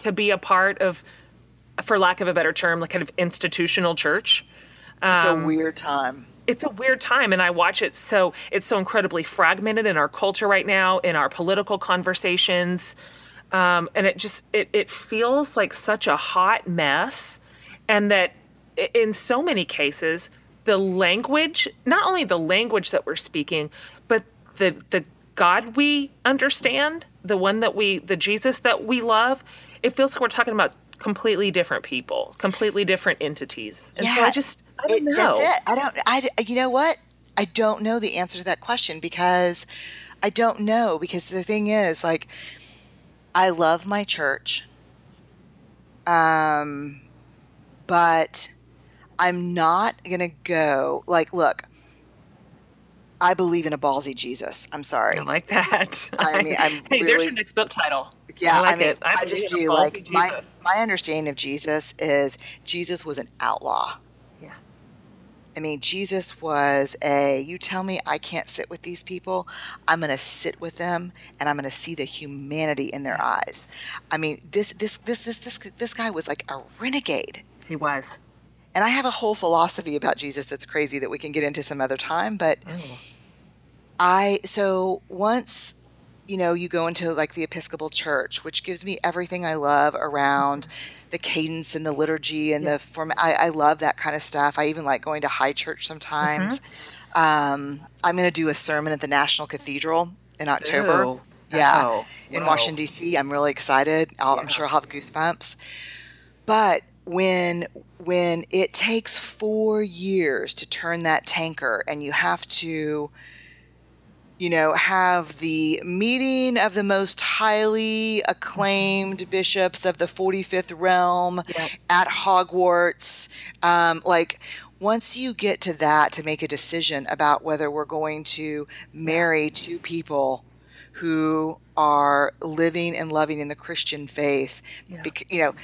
[SPEAKER 2] to be a part of, for lack of a better term, like kind of institutional church.
[SPEAKER 3] It's
[SPEAKER 2] Um,
[SPEAKER 3] a weird time.
[SPEAKER 2] It's a weird time, and I watch it so it's so incredibly fragmented in our culture right now, in our political conversations, um, and it just it it feels like such a hot mess, and that in so many cases the language, not only the language that we're speaking, but the the God we understand, the one that we, the Jesus that we love, it feels like we're talking about completely different people, completely different entities, and so I just I don't
[SPEAKER 3] It-
[SPEAKER 2] know.
[SPEAKER 3] That's it. I don't. I. You know what? I don't know the answer to that question because I don't know because the thing is like I love my church, um, but I'm not gonna go like look. I believe in a ballsy Jesus. I'm sorry.
[SPEAKER 2] I like that. <laughs>
[SPEAKER 3] I mean, I'm
[SPEAKER 2] hey, there's your next book title.
[SPEAKER 3] Yeah,
[SPEAKER 2] I like
[SPEAKER 3] I mean,
[SPEAKER 2] it. I
[SPEAKER 3] I, just do like
[SPEAKER 2] ballsy
[SPEAKER 3] my my understanding of Jesus is Jesus was an outlaw.
[SPEAKER 2] Yeah.
[SPEAKER 3] I mean, Jesus was a, you tell me I can't sit with these people, I'm going to sit with them and I'm going to see the humanity in their eyes. I mean, this, this, this, this, this, this guy was like a renegade.
[SPEAKER 2] He was.
[SPEAKER 3] And I have a whole philosophy about Jesus that's crazy that we can get into some other time. But I, so once, you know, you go into like the Episcopal Church, which gives me everything I love around the cadence and the liturgy and
[SPEAKER 2] Yeah.
[SPEAKER 3] the form. I, I love that kind of stuff. I even like going to high church sometimes. Um, I'm going to do a sermon at the National Cathedral in October.
[SPEAKER 2] Ooh.
[SPEAKER 3] Yeah,
[SPEAKER 2] Oh,
[SPEAKER 3] in. Washington D.C. I'm really excited. I'll, I'm
[SPEAKER 2] Yeah.
[SPEAKER 3] sure I'll have goosebumps. But when when it takes four years to turn that tanker, and you have to, you know, have the meeting of the most highly acclaimed bishops of the 45th realm
[SPEAKER 2] Yep.
[SPEAKER 3] at Hogwarts, um, like. Once you get to that to make a decision about whether we're going to marry two people who are living and loving in the Christian faith.
[SPEAKER 2] Yeah.
[SPEAKER 3] Bec- you know,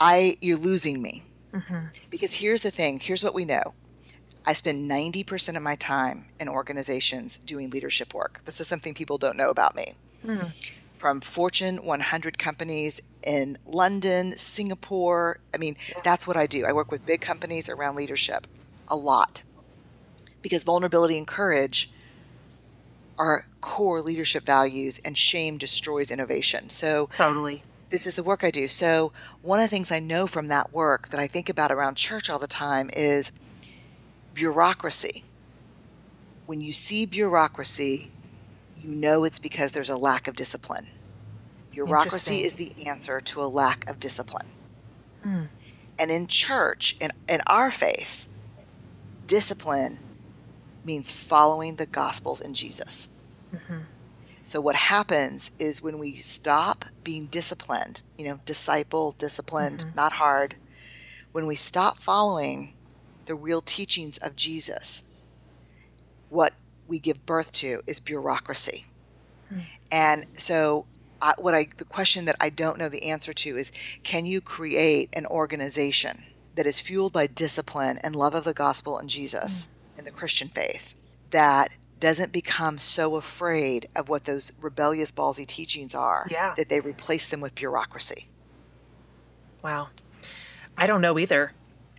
[SPEAKER 3] I you're losing me
[SPEAKER 2] Mhm.
[SPEAKER 3] because here's the thing. Here's what we know. I spend 90% of my time in organizations doing leadership work. This is something people don't know about me.
[SPEAKER 2] Mm.
[SPEAKER 3] From Fortune 100 companies in London, Singapore. I mean, that's what I do. I work with big companies around leadership a lot because vulnerability and courage are core leadership values, and shame destroys innovation. So,
[SPEAKER 2] Totally.
[SPEAKER 3] This is the work I do. So, one of the things I know from that work that I think about around church all the time is bureaucracy. When you see bureaucracy, you know it's because there's a lack of discipline. Bureaucracy is the answer to a lack of discipline.
[SPEAKER 2] Mm.
[SPEAKER 3] And in church, in, in our faith, discipline means following the gospels in Jesus.
[SPEAKER 2] Mhm.
[SPEAKER 3] So what happens is when we stop being disciplined, you know, disciple, disciplined, not hard, when we stop following the real teachings of Jesus, what we give birth to is bureaucracy. And so I, what I the question that I don't know the answer to is can you create an organization that is fueled by discipline and love of the gospel and Jesus mm. and the Christian faith that doesn't become so afraid of what those rebellious ballsy teachings are
[SPEAKER 2] yeah.
[SPEAKER 3] that they replace them with bureaucracy.
[SPEAKER 2] Wow. I don't know either.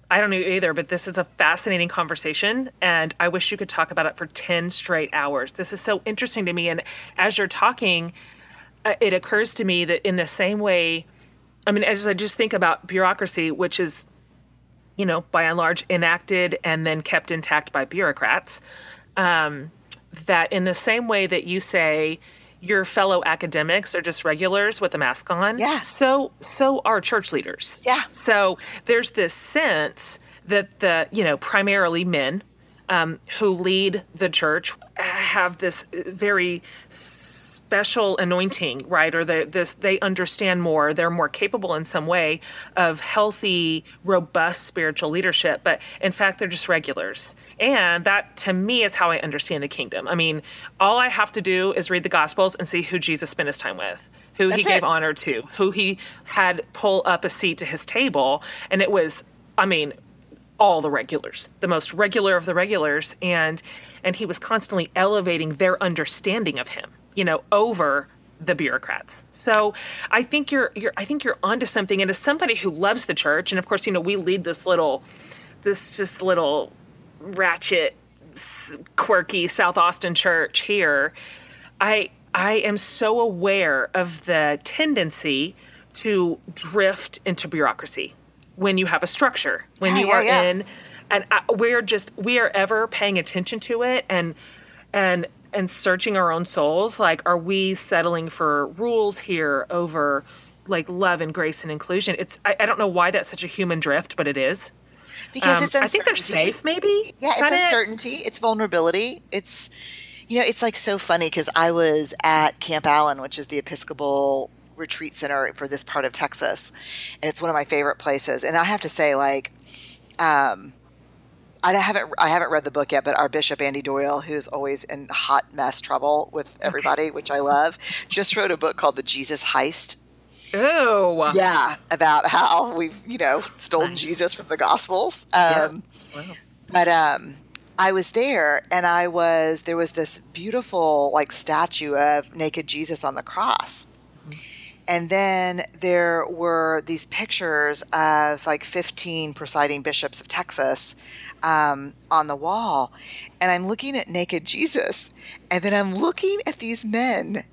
[SPEAKER 2] I don't know either, but this is a fascinating conversation, and I wish you could talk about it for 10 straight hours. This is so interesting to me. And as you're talking, uh, it occurs to me that in the same way, I mean, as I just think about bureaucracy, which is, you know, by and large enacted and then kept intact by bureaucrats, um, that in the same way that you say, your fellow academics are just regulars with a mask on.
[SPEAKER 3] Yeah.
[SPEAKER 2] So so are church leaders.
[SPEAKER 3] Yeah.
[SPEAKER 2] So there's this sense that the you know primarily men um, who lead the church have this very special anointing, right? Or they, this they understand more. They're more capable in some way of healthy, robust spiritual leadership. But in fact, they're just regulars. And that, to me, is how I understand the kingdom. I mean, all I have to do is read the Gospels and see who Jesus spent his time with who
[SPEAKER 3] That's
[SPEAKER 2] he gave
[SPEAKER 3] it.
[SPEAKER 2] honor to, who he had pull up a seat to his table. And it was, I mean, all the regulars, the most regular of the regulars. And and he was constantly elevating their understanding of him you know, over the bureaucrats. So I think you're you're I think you're onto something. And as somebody who loves the church, and of course, you know, we lead this little this just little ratchet quirky South Austin church here. I I am so aware of the tendency to drift into bureaucracy when you have a structure, when
[SPEAKER 3] Yeah,
[SPEAKER 2] you
[SPEAKER 3] yeah,
[SPEAKER 2] are
[SPEAKER 3] yeah.
[SPEAKER 2] in and I, we're just we are ever paying attention to it and and and searching our own souls like are we settling for rules here over like love and grace and inclusion it's i, I don't know why that's such a human drift but it is
[SPEAKER 3] Because
[SPEAKER 2] Um,
[SPEAKER 3] it's
[SPEAKER 2] i think they're safe maybe
[SPEAKER 3] Yeah,
[SPEAKER 2] Is
[SPEAKER 3] it's
[SPEAKER 2] that it?
[SPEAKER 3] uncertainty. It's vulnerability. It's, you know, it's like so funny because I was at Camp Allen, which is the Episcopal retreat center for this part of Texas, and it's one of my favorite places. And I have to say, like, um, I haven't I haven't read the book yet, but our bishop Andy Doyle, who's always in hot mess trouble with everybody, which I love, just wrote a book called The Jesus Heist.
[SPEAKER 2] oh
[SPEAKER 3] Yeah, about how we've you know stolen
[SPEAKER 2] Nice.
[SPEAKER 3] Jesus from the Gospels. Um,
[SPEAKER 2] Wow.
[SPEAKER 3] but um, I was there, and I was there was this beautiful like statue of naked Jesus on the cross, and then there were these pictures of like 15 presiding bishops of Texas um, on the wall, and I'm looking at naked Jesus, and then I'm looking at these men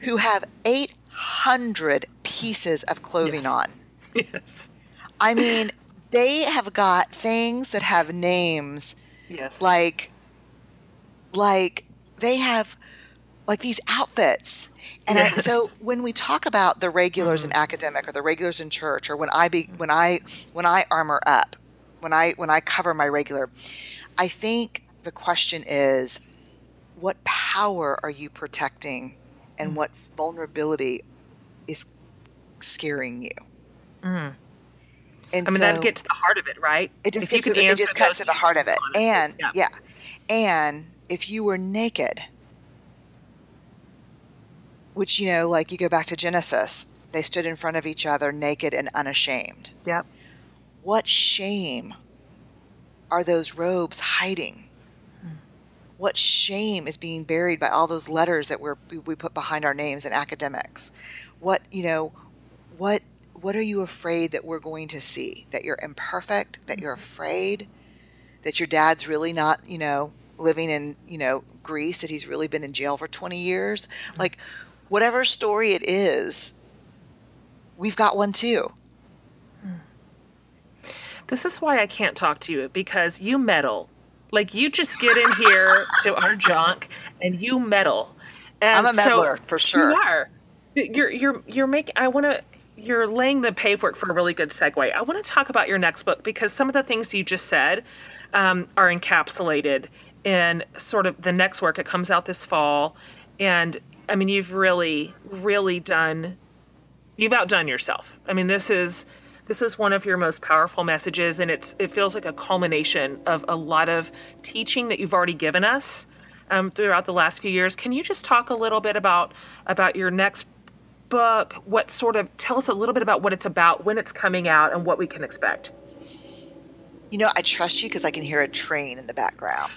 [SPEAKER 3] who have 800 pieces of clothing
[SPEAKER 2] Yes.
[SPEAKER 3] on. <laughs>
[SPEAKER 2] yes
[SPEAKER 3] I mean, they have got things that have names
[SPEAKER 2] yes
[SPEAKER 3] like like they have like these outfits and I, so when we talk about the regulars in academic or the regulars in church or when i be when i when i armor up when i when i cover my regular i think the question is what power are you protecting and what vulnerability is scaring you Mm. and
[SPEAKER 2] i mean
[SPEAKER 3] so,
[SPEAKER 2] that gets to the heart of it right
[SPEAKER 3] it just gets to the, it just cuts to the heart of it. And
[SPEAKER 2] yeah.
[SPEAKER 3] yeah. And if you were naked, which you know, like you go back to Genesis, they stood in front of each other naked and unashamed.
[SPEAKER 2] yep
[SPEAKER 3] What shame are those robes hiding? What shame is being buried by all those letters that we're, we we put behind our names in academics? What you know, what what are you afraid that we're going to see? That you're imperfect? That you're mm-hmm. afraid? That your dad's really not you know living in you know Greece? That he's really been in jail for 20 years? Mm-hmm. Like whatever story it is, we've got one too.
[SPEAKER 2] This is why I can't talk to you because you meddle. Like you just get in here <laughs> to our junk and you meddle. And
[SPEAKER 3] I'm a
[SPEAKER 2] so-
[SPEAKER 3] meddler, for sure.
[SPEAKER 2] You are. You're you're you're making. I want to. You're laying the pay for for a really good segue. I want to talk about your next book because some of the things you just said um, are encapsulated in sort of the next work. It comes out this fall, and I mean you've really really done you've outdone yourself. I mean, this is this is one of your most powerful messages, and it's it feels like a culmination of a lot of teaching that you've already given us um, throughout the last few years. Can you just talk a little bit about about your next book? What sort of tell us a little bit about what it's about, when it's coming out, and what we can expect?
[SPEAKER 3] You know, I trust you because I can hear a train in the background.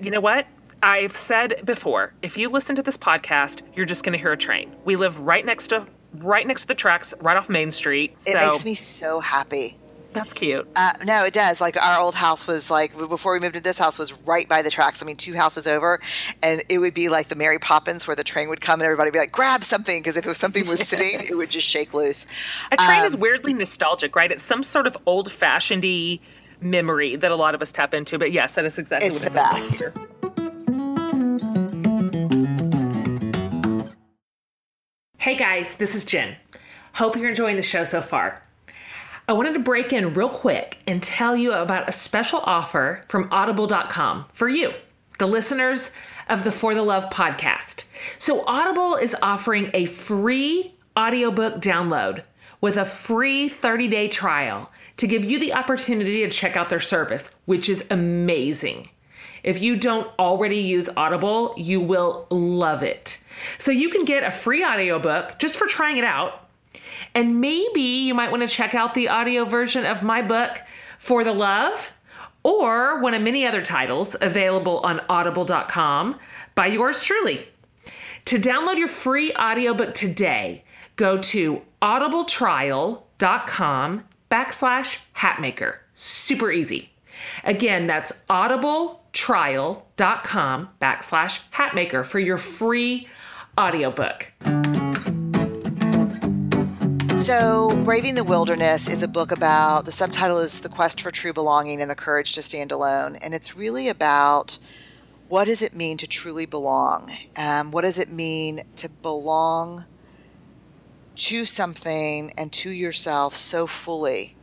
[SPEAKER 2] You know what? I've said before, if you listen to this podcast, you're just going to hear a train. We live right next to right next to the tracks, right off Main Street.
[SPEAKER 3] So. It makes me so happy.
[SPEAKER 2] That's cute.
[SPEAKER 3] Uh, no, it does. Like our old house was like before we moved to this house was right by the tracks. I mean, two houses over, and it would be like the Mary Poppins where the train would come and everybody would be like, "Grab something," because if was something was <laughs> sitting, it would just shake loose.
[SPEAKER 2] A train um, is weirdly nostalgic, right? It's some sort of old-fashionedy memory that a lot of us tap into. But yes, that is exactly what
[SPEAKER 3] it's
[SPEAKER 2] what
[SPEAKER 3] the best.
[SPEAKER 2] Hey guys, this is Jen. Hope you're enjoying the show so far. I wanted to break in real quick and tell you about a special offer from audible.com for you, the listeners of the For the Love podcast. So, Audible is offering a free audiobook download with a free 30 day trial to give you the opportunity to check out their service, which is amazing. If you don't already use Audible, you will love it. So you can get a free audiobook just for trying it out. And maybe you might want to check out the audio version of my book, For the Love, or one of many other titles available on audible.com by yours truly. To download your free audiobook today, go to audibletrial.com backslash hatmaker. Super easy. Again, that's audibletrial.com backslash hatmaker for your free audiobook.
[SPEAKER 3] So, Braving the Wilderness is a book about the subtitle is The Quest for True Belonging and the Courage to Stand Alone. And it's really about what does it mean to truly belong? Um, what does it mean to belong to something and to yourself so fully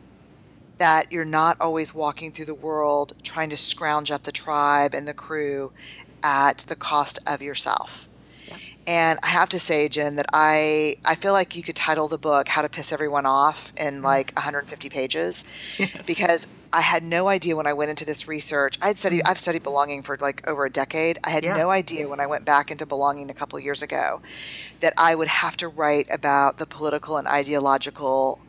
[SPEAKER 3] that you're not always walking through the world trying to scrounge up the tribe and the crew at the cost of yourself. And I have to say, Jen, that I I feel like you could title the book "How to Piss Everyone Off" in mm. like 150 pages, yes. because I had no idea when I went into this research. I had studied mm. I've studied belonging for like over a decade. I had yeah. no idea when I went back into belonging a couple years ago that I would have to write about the political and ideological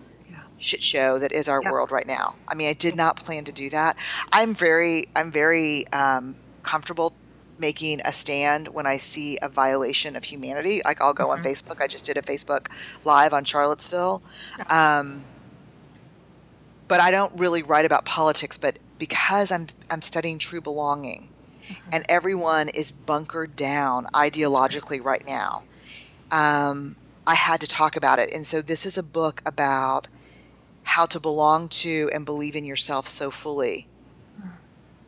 [SPEAKER 3] shit show that is our yeah. world right now. I mean, I did not plan to do that. I'm very I'm very um, comfortable making a stand when I see a violation of humanity. Like I'll go mm-hmm. on Facebook. I just did a Facebook live on Charlottesville. Um, but I don't really write about politics. But because I'm I'm studying true belonging, mm-hmm. and everyone is bunkered down ideologically right now, um, I had to talk about it. And so this is a book about how to belong to and believe in yourself so fully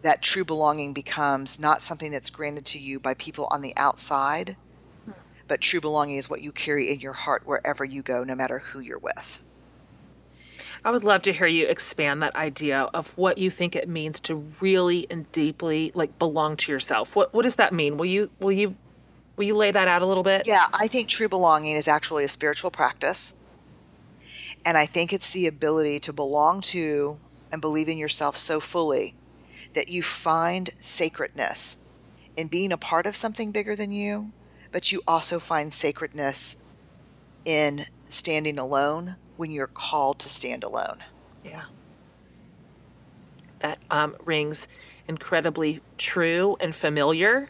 [SPEAKER 3] that true belonging becomes not something that's granted to you by people on the outside, hmm. but true belonging is what you carry in your heart wherever you go, no matter who you're with.
[SPEAKER 2] I would love to hear you expand that idea of what you think it means to really and deeply like belong to yourself. What what does that mean? Will you will you will you lay that out a little bit?
[SPEAKER 3] Yeah, I think true belonging is actually a spiritual practice. And I think it's the ability to belong to and believe in yourself so fully that you find sacredness in being a part of something bigger than you, but you also find sacredness in standing alone when you're called to stand alone.
[SPEAKER 2] Yeah. That um, rings incredibly true and familiar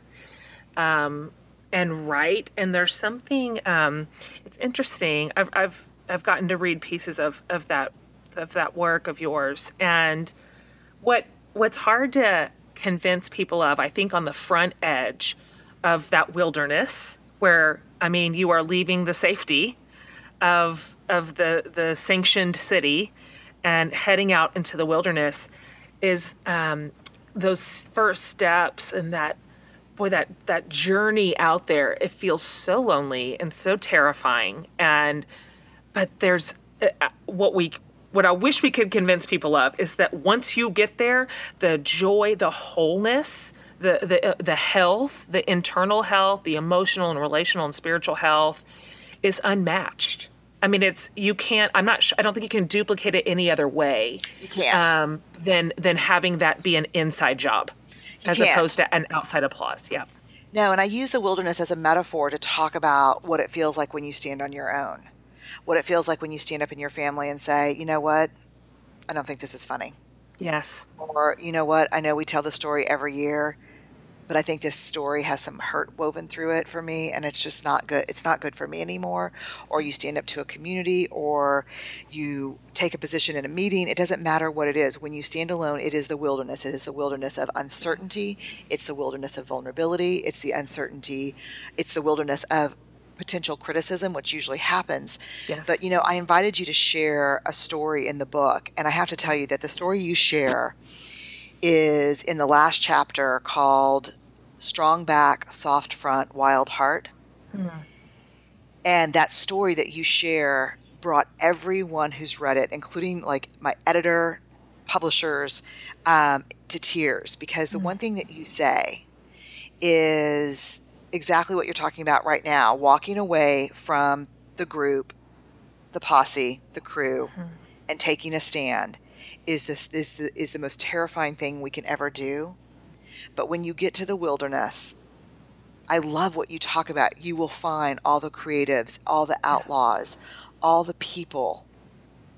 [SPEAKER 2] um, and right. And there's something, um, it's interesting. I've, I've, I've gotten to read pieces of, of that of that work of yours and what what's hard to convince people of, I think, on the front edge of that wilderness, where I mean, you are leaving the safety of of the the sanctioned city and heading out into the wilderness, is um, those first steps and that boy that that journey out there. It feels so lonely and so terrifying, and but there's uh, what we what I wish we could convince people of is that once you get there, the joy, the wholeness, the the uh, the health, the internal health, the emotional and relational and spiritual health is unmatched. I mean, it's you can't. I'm not. I don't think you can duplicate it any other way.
[SPEAKER 3] You can't. Um,
[SPEAKER 2] than than having that be an inside job, you as can't. opposed to an outside applause. Yeah.
[SPEAKER 3] No, and I use the wilderness as a metaphor to talk about what it feels like when you stand on your own what it feels like when you stand up in your family and say, you know what, I don't think this is funny.
[SPEAKER 2] Yes.
[SPEAKER 3] Or, you know what, I know we tell the story every year, but I think this story has some hurt woven through it for me, and it's just not good. It's not good for me anymore. Or you stand up to a community, or you take a position in a meeting. It doesn't matter what it is. When you stand alone, it is the wilderness. It is the wilderness of uncertainty. It's the wilderness of vulnerability. It's the uncertainty. It's the wilderness of potential criticism, which usually happens.
[SPEAKER 2] Yes.
[SPEAKER 3] But you know, I invited you to share a story in the book, and I have to tell you that the story you share is in the last chapter called strong back, soft front, wild heart. And that story that you share brought everyone who's read it, including like my editor, publishers, um, to tears because the one thing that you say is exactly what you're talking about right now walking away from the group, the posse, the crew, mm-hmm. and taking a stand is this is the, is the most terrifying thing we can ever do. But when you get to the wilderness, I love what you talk about. You will find all the creatives, all the outlaws, all the people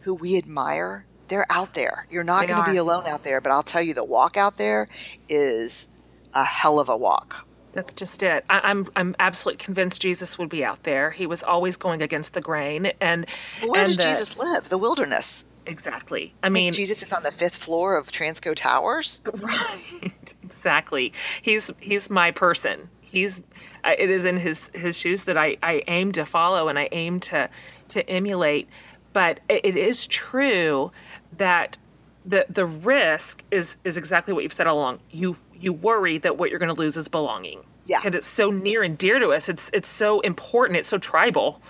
[SPEAKER 3] who we admire. They're out there. You're not going to be alone out there, but I'll tell you the walk out there is a hell of a walk.
[SPEAKER 2] That's just it. I, I'm I'm absolutely convinced Jesus would be out there. He was always going against the grain, and
[SPEAKER 3] Well, where
[SPEAKER 2] and
[SPEAKER 3] does
[SPEAKER 2] the-
[SPEAKER 3] Jesus live? The wilderness.
[SPEAKER 2] Exactly. I
[SPEAKER 3] I
[SPEAKER 2] mean,
[SPEAKER 3] Jesus is on the fifth floor of Transco Towers.
[SPEAKER 2] right. <laughs> Exactly. He's he's my person. He's it is in his his shoes that I I aim to follow and I aim to to emulate. But it, it is true that the the risk is is exactly what you've said all along. You you worry that what you're going to lose is belonging.
[SPEAKER 3] Yeah.
[SPEAKER 2] And it's so near and dear to us. It's it's so important. It's so tribal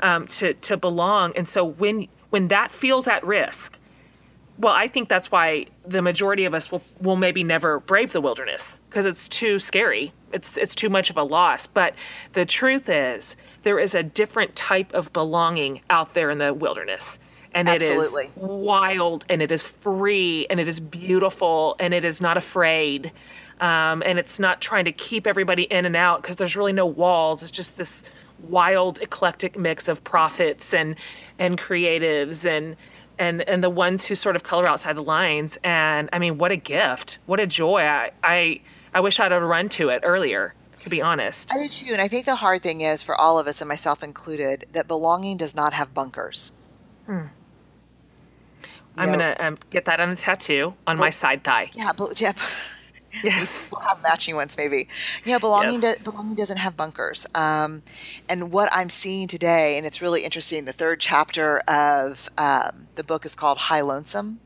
[SPEAKER 2] um, to to belong. And so when when that feels at risk, well, I think that's why the majority of us will, will maybe never brave the wilderness because it's too scary. It's it's too much of a loss. But the truth is, there is a different type of belonging out there in the wilderness, and it
[SPEAKER 3] Absolutely.
[SPEAKER 2] is wild, and it is free, and it is beautiful, and it is not afraid, um, and it's not trying to keep everybody in and out because there's really no walls. It's just this wild, eclectic mix of prophets and and creatives and and and the ones who sort of color outside the lines. And I mean, what a gift! What a joy! I I, I wish I'd have run to it earlier. To be honest,
[SPEAKER 3] I do too, and I think the hard thing is for all of us, and myself included, that belonging does not have bunkers.
[SPEAKER 2] I'm gonna um, get that on a tattoo on my side thigh.
[SPEAKER 3] Yeah, but yeah, <laughs>
[SPEAKER 2] Yes.
[SPEAKER 3] we'll have matching ones maybe. Yeah, belonging
[SPEAKER 2] Yes.
[SPEAKER 3] do, belonging doesn't have bunkers. Um, and what I'm seeing today, and it's really interesting. The third chapter of um, the book is called High Lonesome,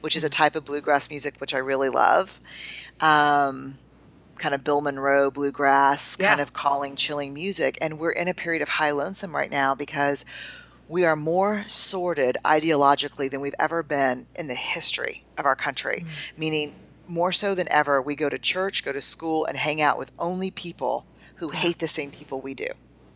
[SPEAKER 3] which is a type of bluegrass music which I really love. Um, kind of Bill Monroe bluegrass, kind of calling, chilling music. And we're in a period of high lonesome right now because we are more sorted ideologically than we've ever been in the history of our country. Mm. Meaning, more so than ever, we go to church, go to school, and hang out with only people who hate the same people we do.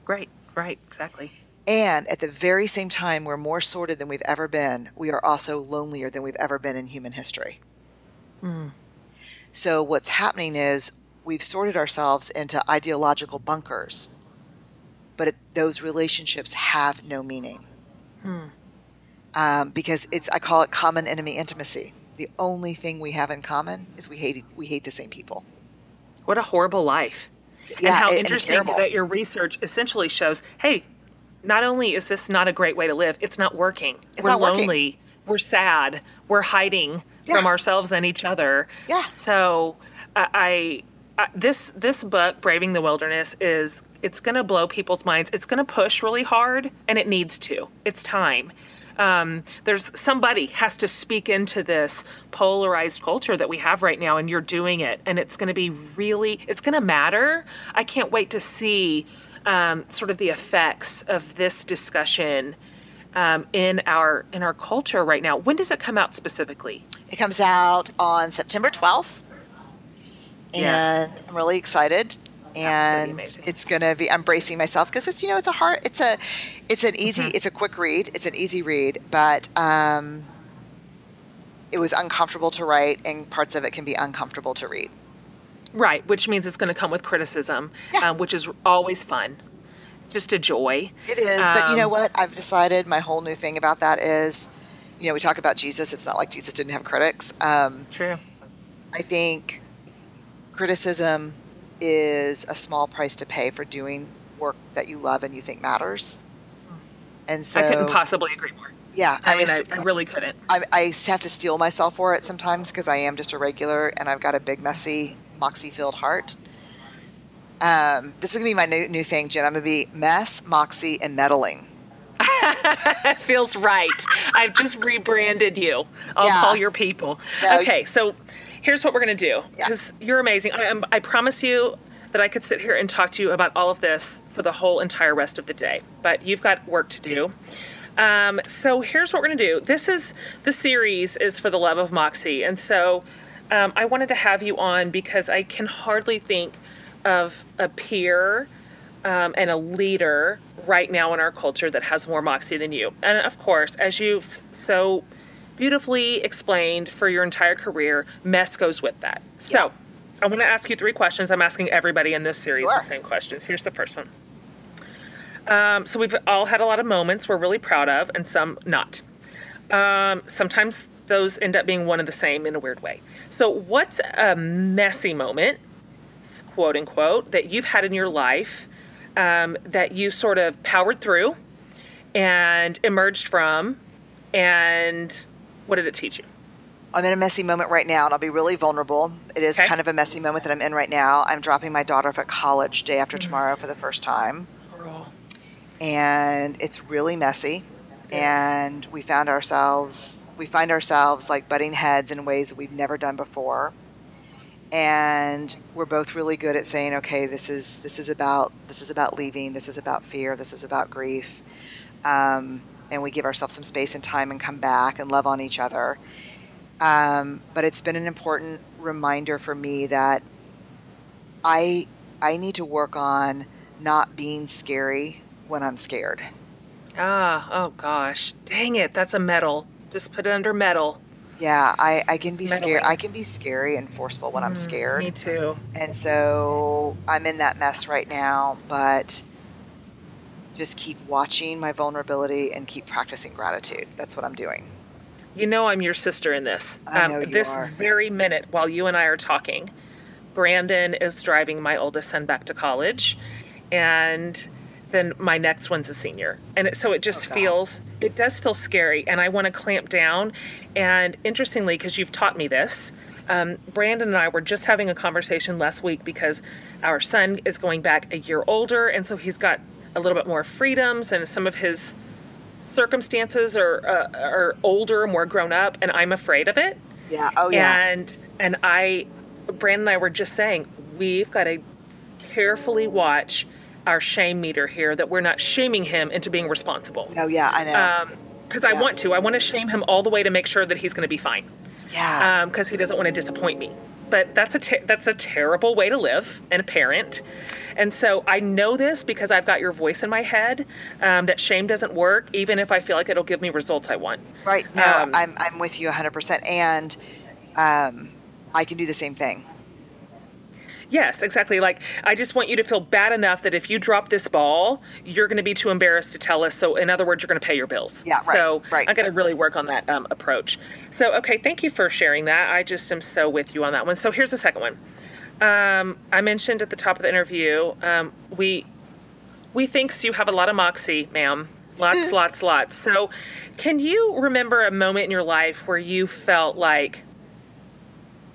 [SPEAKER 2] Right. Right. Exactly.
[SPEAKER 3] And at the very same time, we're more sorted than we've ever been. We are also lonelier than we've ever been in human history. Mm. So, what's happening is we've sorted ourselves into ideological bunkers, but it, those relationships have no meaning. Um, because it's, I call it common enemy intimacy. The only thing we have in common is we hate, we hate the same people.
[SPEAKER 2] What a horrible life.
[SPEAKER 3] Yeah,
[SPEAKER 2] and how
[SPEAKER 3] and- and
[SPEAKER 2] interesting
[SPEAKER 3] terrible.
[SPEAKER 2] that your research essentially shows hey, not only is this not a great way to live, it's not working.
[SPEAKER 3] It's
[SPEAKER 2] we're
[SPEAKER 3] not working.
[SPEAKER 2] lonely. We're sad. We're hiding from ourselves and each other.
[SPEAKER 3] Yeah.
[SPEAKER 2] So I, I, I this this book, Braving the Wilderness, is it's going to blow people's minds. It's going to push really hard, and it needs to. It's time. Um, there's somebody has to speak into this polarized culture that we have right now, and you're doing it, and it's going to be really, it's going to matter. I can't wait to see um, sort of the effects of this discussion um, in our in our culture right now. When does it come out specifically?
[SPEAKER 3] It comes out on September 12th.
[SPEAKER 2] Yes.
[SPEAKER 3] And I'm really excited. And it's going to be I'm bracing myself because it's you know it's a hard it's a it's an easy
[SPEAKER 2] Mm-hmm.
[SPEAKER 3] it's a quick read. It's an easy read, but um it was uncomfortable to write and parts of it can be uncomfortable to read.
[SPEAKER 2] Right, which means it's going to come with criticism,
[SPEAKER 3] Yeah.
[SPEAKER 2] um, which is always fun just a joy.
[SPEAKER 3] It is, but you know
[SPEAKER 2] Um,
[SPEAKER 3] what? I've decided my whole new thing about that is, you know, we talk about Jesus. It's not like Jesus didn't have critics. Um,
[SPEAKER 2] True.
[SPEAKER 3] I think criticism is a small price to pay for doing work that you love and you think matters. And so,
[SPEAKER 2] I couldn't possibly agree more.
[SPEAKER 3] yeah,
[SPEAKER 2] I mean,
[SPEAKER 3] just-
[SPEAKER 2] I really couldn't.
[SPEAKER 3] I, I have to steel myself for it sometimes because I am just a regular and I've got a big, messy, moxie filled heart. Um, this is going to be my new, new thing, Jen. I'm going to be mess, moxie, and meddling. <laughs>
[SPEAKER 2] Feels right. I've just rebranded you. I'll
[SPEAKER 3] Yeah.
[SPEAKER 2] call your people.
[SPEAKER 3] No,
[SPEAKER 2] okay, so here's what we're gonna do
[SPEAKER 3] Yeah.
[SPEAKER 2] because you're amazing. I, am I promise you that I could sit here and talk to you about all of this for the whole entire rest of the day, but you've got work to do. Um, so here's what we're gonna do. This is the series is for the love of Moxie, and so um, I wanted to have you on because I can hardly think of a peer um, and a leader right now in our culture that has more moxie than you. And of course, as you've so beautifully explained for your entire career, mess goes with that. So I want to ask you three questions. I'm asking everybody in this series
[SPEAKER 3] Sure.
[SPEAKER 2] the same questions. Here's the first one. Um, so we've all had a lot of moments we're really proud of, and some not. Um, sometimes those end up being one and the same in a weird way. So, what's a messy moment, quote unquote, that you've had in your life um, that you sort of powered through and emerged from, and what did it teach you?
[SPEAKER 3] I'm in a messy moment right now, and I'll be really vulnerable. It is
[SPEAKER 2] Okay.
[SPEAKER 3] kind of a messy moment that I'm in right now. I'm dropping my daughter off at college day after tomorrow for the first time, and it's really messy. And we found ourselves, we find ourselves like butting heads in ways that we've never done before. And we're both really good at saying, okay, this is this is about this is about leaving, this is about fear, this is about grief. Um, and we give ourselves some space and time and come back and love on each other. Um, but it's been an important reminder for me that I I need to work on not being scary when I'm scared.
[SPEAKER 2] Ah, oh gosh. Dang it, that's a medal. Just put it under medal.
[SPEAKER 3] Yeah, I, I can be scared. I can be scary and forceful when I'm scared.
[SPEAKER 2] Me too.
[SPEAKER 3] And so I'm in that mess right now, but just keep watching my vulnerability and keep practicing gratitude. That's what I'm doing.
[SPEAKER 2] You know I'm your sister in this. Um,
[SPEAKER 3] I know you
[SPEAKER 2] this
[SPEAKER 3] are.
[SPEAKER 2] very minute while you and I are talking, Brandon is driving my oldest son back to college, and then my next one's a senior. And it, so it just
[SPEAKER 3] Oh,
[SPEAKER 2] feels, it does feel scary, and I want to clamp down. And interestingly, because you've taught me this, um, Brandon and I were just having a conversation last week because our son is going back a year older, and so he's got a little bit more freedoms, and some of his circumstances are uh, are older, more grown up, and I'm afraid of it.
[SPEAKER 3] Yeah. Oh, yeah.
[SPEAKER 2] And and I, Brandon and I were just saying we've got to carefully watch our shame meter here that we're not shaming him into being responsible.
[SPEAKER 3] oh, yeah. I know.
[SPEAKER 2] Because I
[SPEAKER 3] Yeah.
[SPEAKER 2] want to, I want to shame him all the way to make sure that he's going to be fine.
[SPEAKER 3] Yeah.
[SPEAKER 2] Because he doesn't want to disappoint me. But that's a ter- that's a terrible way to live and a parent. And so I know this because I've got your voice in my head um, that shame doesn't work, even if I feel like it'll give me results I want.
[SPEAKER 3] Right. No,
[SPEAKER 2] Um,
[SPEAKER 3] I'm, I'm with you 100%. And um, I can do the same thing.
[SPEAKER 2] Yes, exactly. Like, I just want you to feel bad enough that if you drop this ball, you're going to be too embarrassed to tell us. So, in other words, you're going to pay your bills.
[SPEAKER 3] Yeah, right,
[SPEAKER 2] So,
[SPEAKER 3] right.
[SPEAKER 2] I got to really work on that um, approach. So, okay, thank you for sharing that. I just am so with you on that one. So, here's the second one. Um, I mentioned at the top of the interview, um, we we thinks you have a lot of moxie, ma'am. Lots, <laughs> lots, lots. So, can you remember a moment in your life where you felt like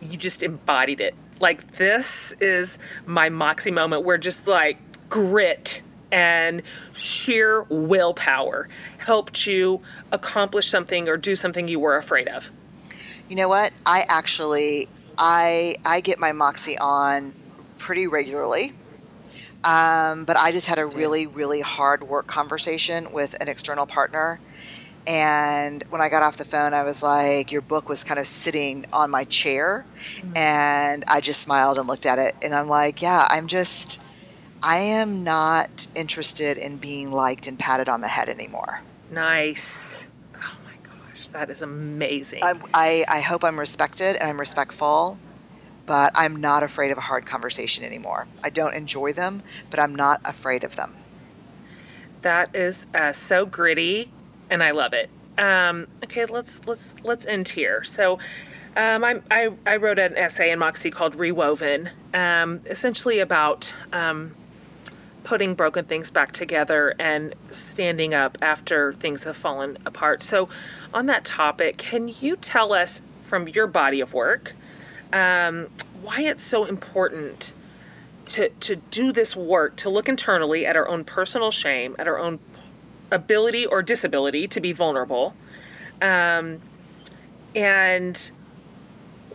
[SPEAKER 2] you just embodied it. Like this is my moxie moment where just like grit and sheer willpower helped you accomplish something or do something you were afraid of.
[SPEAKER 3] You know what? I actually I I get my moxie on pretty regularly. Um, but I just had a really, really hard work conversation with an external partner. And when I got off the phone, I was like, Your book was kind of sitting on my chair. And I just smiled and looked at it. And I'm like, Yeah, I'm just, I am not interested in being liked and patted on the head anymore.
[SPEAKER 2] Nice. Oh my gosh, that is amazing.
[SPEAKER 3] I'm, I, I hope I'm respected and I'm respectful, but I'm not afraid of a hard conversation anymore. I don't enjoy them, but I'm not afraid of them.
[SPEAKER 2] That is uh, so gritty, and I love it. Um, okay, let's let's let's end here. So, um, I, I I wrote an essay in Moxie called "Rewoven," um, essentially about um, putting broken things back together and standing up after things have fallen apart. So, on that topic, can you tell us from your body of work um, why it's so important to to do this work, to look internally at our own personal shame, at our own ability or disability to be vulnerable, um, and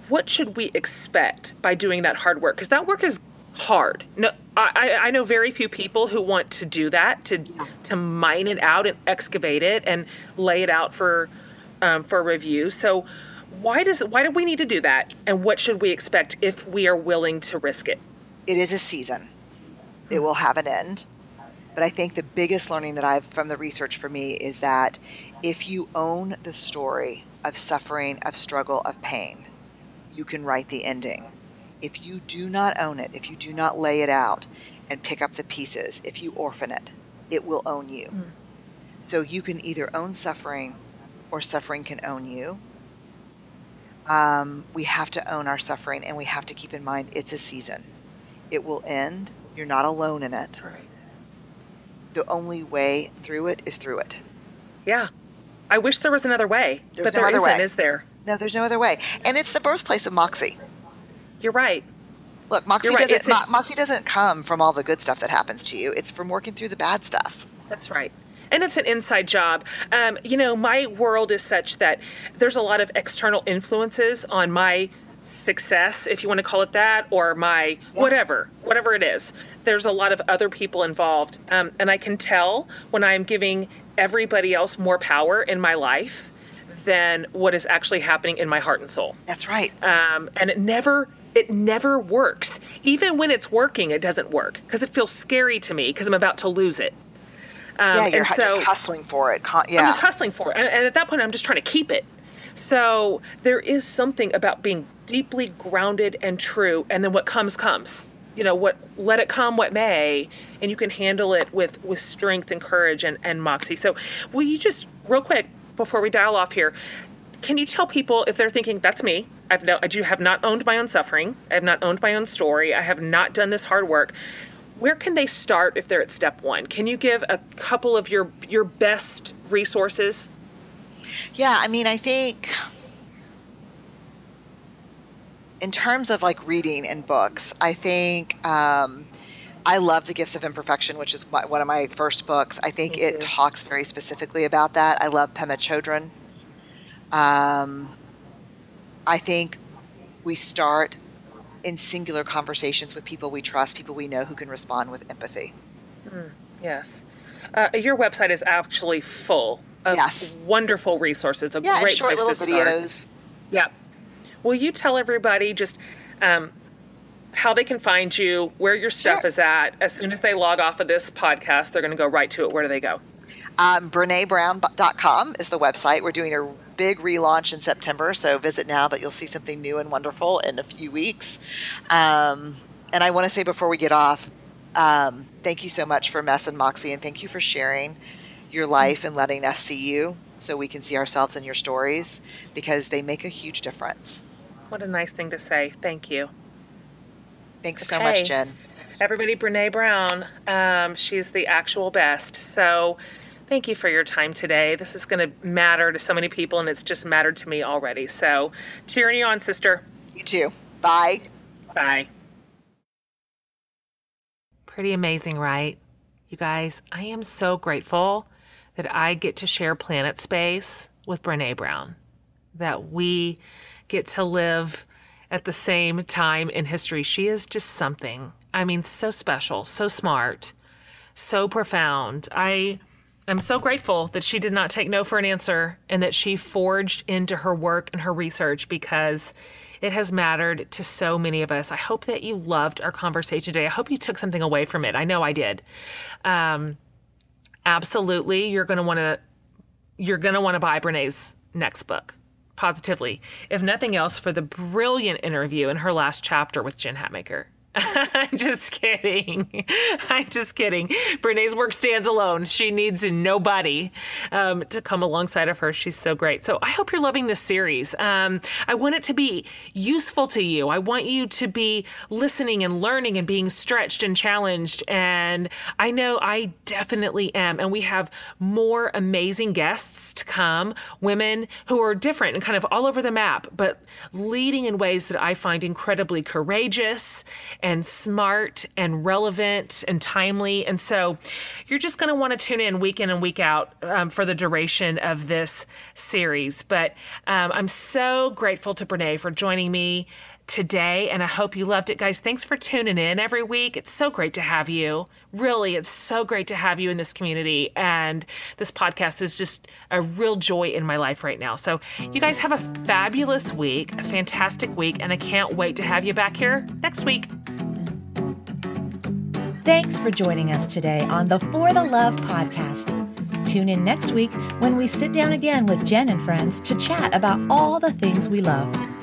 [SPEAKER 2] what should we expect by doing that hard work? Because that work is hard. No, I, I know very few people who want to do that to to mine it out and excavate it and lay it out for um, for review. So why does why do we need to do that? And what should we expect if we are willing to risk it?
[SPEAKER 3] It is a season. It will have an end. But I think the biggest learning that I've from the research for me is that if you own the story of suffering, of struggle, of pain, you can write the ending. If you do not own it, if you do not lay it out and pick up the pieces, if you orphan it, it will own you. Mm. So you can either own suffering or suffering can own you. Um, we have to own our suffering and we have to keep in mind it's a season. It will end. You're not alone in it.
[SPEAKER 2] Right.
[SPEAKER 3] The only way through it is through it.
[SPEAKER 2] Yeah. I wish there was another way, there's but no there isn't, way. is there?
[SPEAKER 3] No, there's no other way. And it's the birthplace of Moxie.
[SPEAKER 2] You're right.
[SPEAKER 3] Look, Moxie right. doesn't Mo- Moxie doesn't come from all the good stuff that happens to you. It's from working through the bad stuff.
[SPEAKER 2] That's right and it's an inside job. Um, you know, my world is such that there's a lot of external influences on my success, if you want to call it that, or my whatever, whatever it is. There's a lot of other people involved. Um, and I can tell when I'm giving everybody else more power in my life than what is actually happening in my heart and soul.
[SPEAKER 3] That's right.
[SPEAKER 2] Um, and it never it never works. Even when it's working, it doesn't work because it feels scary to me because I'm about to lose it.
[SPEAKER 3] Um, yeah, you're so, just hustling for it. yeah,
[SPEAKER 2] I'm just hustling for it, and, and at that point, I'm just trying to keep it. So there is something about being deeply grounded and true, and then what comes comes. You know what? Let it come what may, and you can handle it with with strength and courage and and moxie. So, will you just real quick before we dial off here? Can you tell people if they're thinking that's me? I've no, I do have not owned my own suffering. I have not owned my own story. I have not done this hard work where can they start if they're at step one? Can you give a couple of your your best resources?
[SPEAKER 3] Yeah, I mean, I think in terms of like reading and books, I think um, I love The Gifts of Imperfection, which is my, one of my first books. I think it talks very specifically about that. I love Pema Chodron. Um, I think we start in singular conversations with people we trust, people we know who can respond with empathy.
[SPEAKER 2] Mm, yes. Uh, your website is actually full of yes. wonderful resources, a
[SPEAKER 3] yeah,
[SPEAKER 2] great
[SPEAKER 3] short
[SPEAKER 2] place
[SPEAKER 3] little
[SPEAKER 2] to
[SPEAKER 3] videos.
[SPEAKER 2] Start. Yeah. Will you tell everybody just um, how they can find you, where your stuff sure. is at? As soon as they log off of this podcast, they're going to go right to it. Where do they go?
[SPEAKER 3] Um, BreneBrown.com is the website. We're doing a big relaunch in September, so visit now, but you'll see something new and wonderful in a few weeks. Um, and I want to say before we get off, um, thank you so much for Mess and Moxie, and thank you for sharing your life and letting us see you so we can see ourselves in your stories because they make a huge difference.
[SPEAKER 2] What a nice thing to say. Thank you.
[SPEAKER 3] Thanks okay. so much, Jen.
[SPEAKER 2] Everybody, Brene Brown, um, she's the actual best. So, thank you for your time today. This is going to matter to so many people, and it's just mattered to me already. So, cheering you on, sister.
[SPEAKER 3] You too. Bye.
[SPEAKER 2] Bye. Pretty amazing, right? You guys, I am so grateful that I get to share planet space with Brene Brown, that we get to live at the same time in history. She is just something. I mean, so special, so smart, so profound. I I'm so grateful that she did not take no for an answer and that she forged into her work and her research because it has mattered to so many of us. I hope that you loved our conversation today. I hope you took something away from it. I know I did. Um, absolutely, you're going to want to you're going to want to buy Brene's next book. Positively, if nothing else, for the brilliant interview in her last chapter with Jen Hatmaker. I'm <laughs> just kidding. <laughs> I'm just kidding. Brene's work stands alone. She needs nobody um, to come alongside of her. She's so great. So I hope you're loving this series. Um, I want it to be useful to you. I want you to be listening and learning and being stretched and challenged. And I know I definitely am. And we have more amazing guests to come, women who are different and kind of all over the map, but leading in ways that I find incredibly courageous and smart and relevant and timely. And so you're just going to want to tune in week in and week out um, for the duration of this series. But um, I'm so grateful to Brene for joining me today, and I hope you loved it, guys. Thanks for tuning in every week. It's so great to have you. Really, it's so great to have you in this community. And this podcast is just a real joy in my life right now. So, you guys have a fabulous week, a fantastic week, and I can't wait to have you back here next week.
[SPEAKER 1] Thanks for joining us today on the For the Love podcast. Tune in next week when we sit down again with Jen and friends to chat about all the things we love.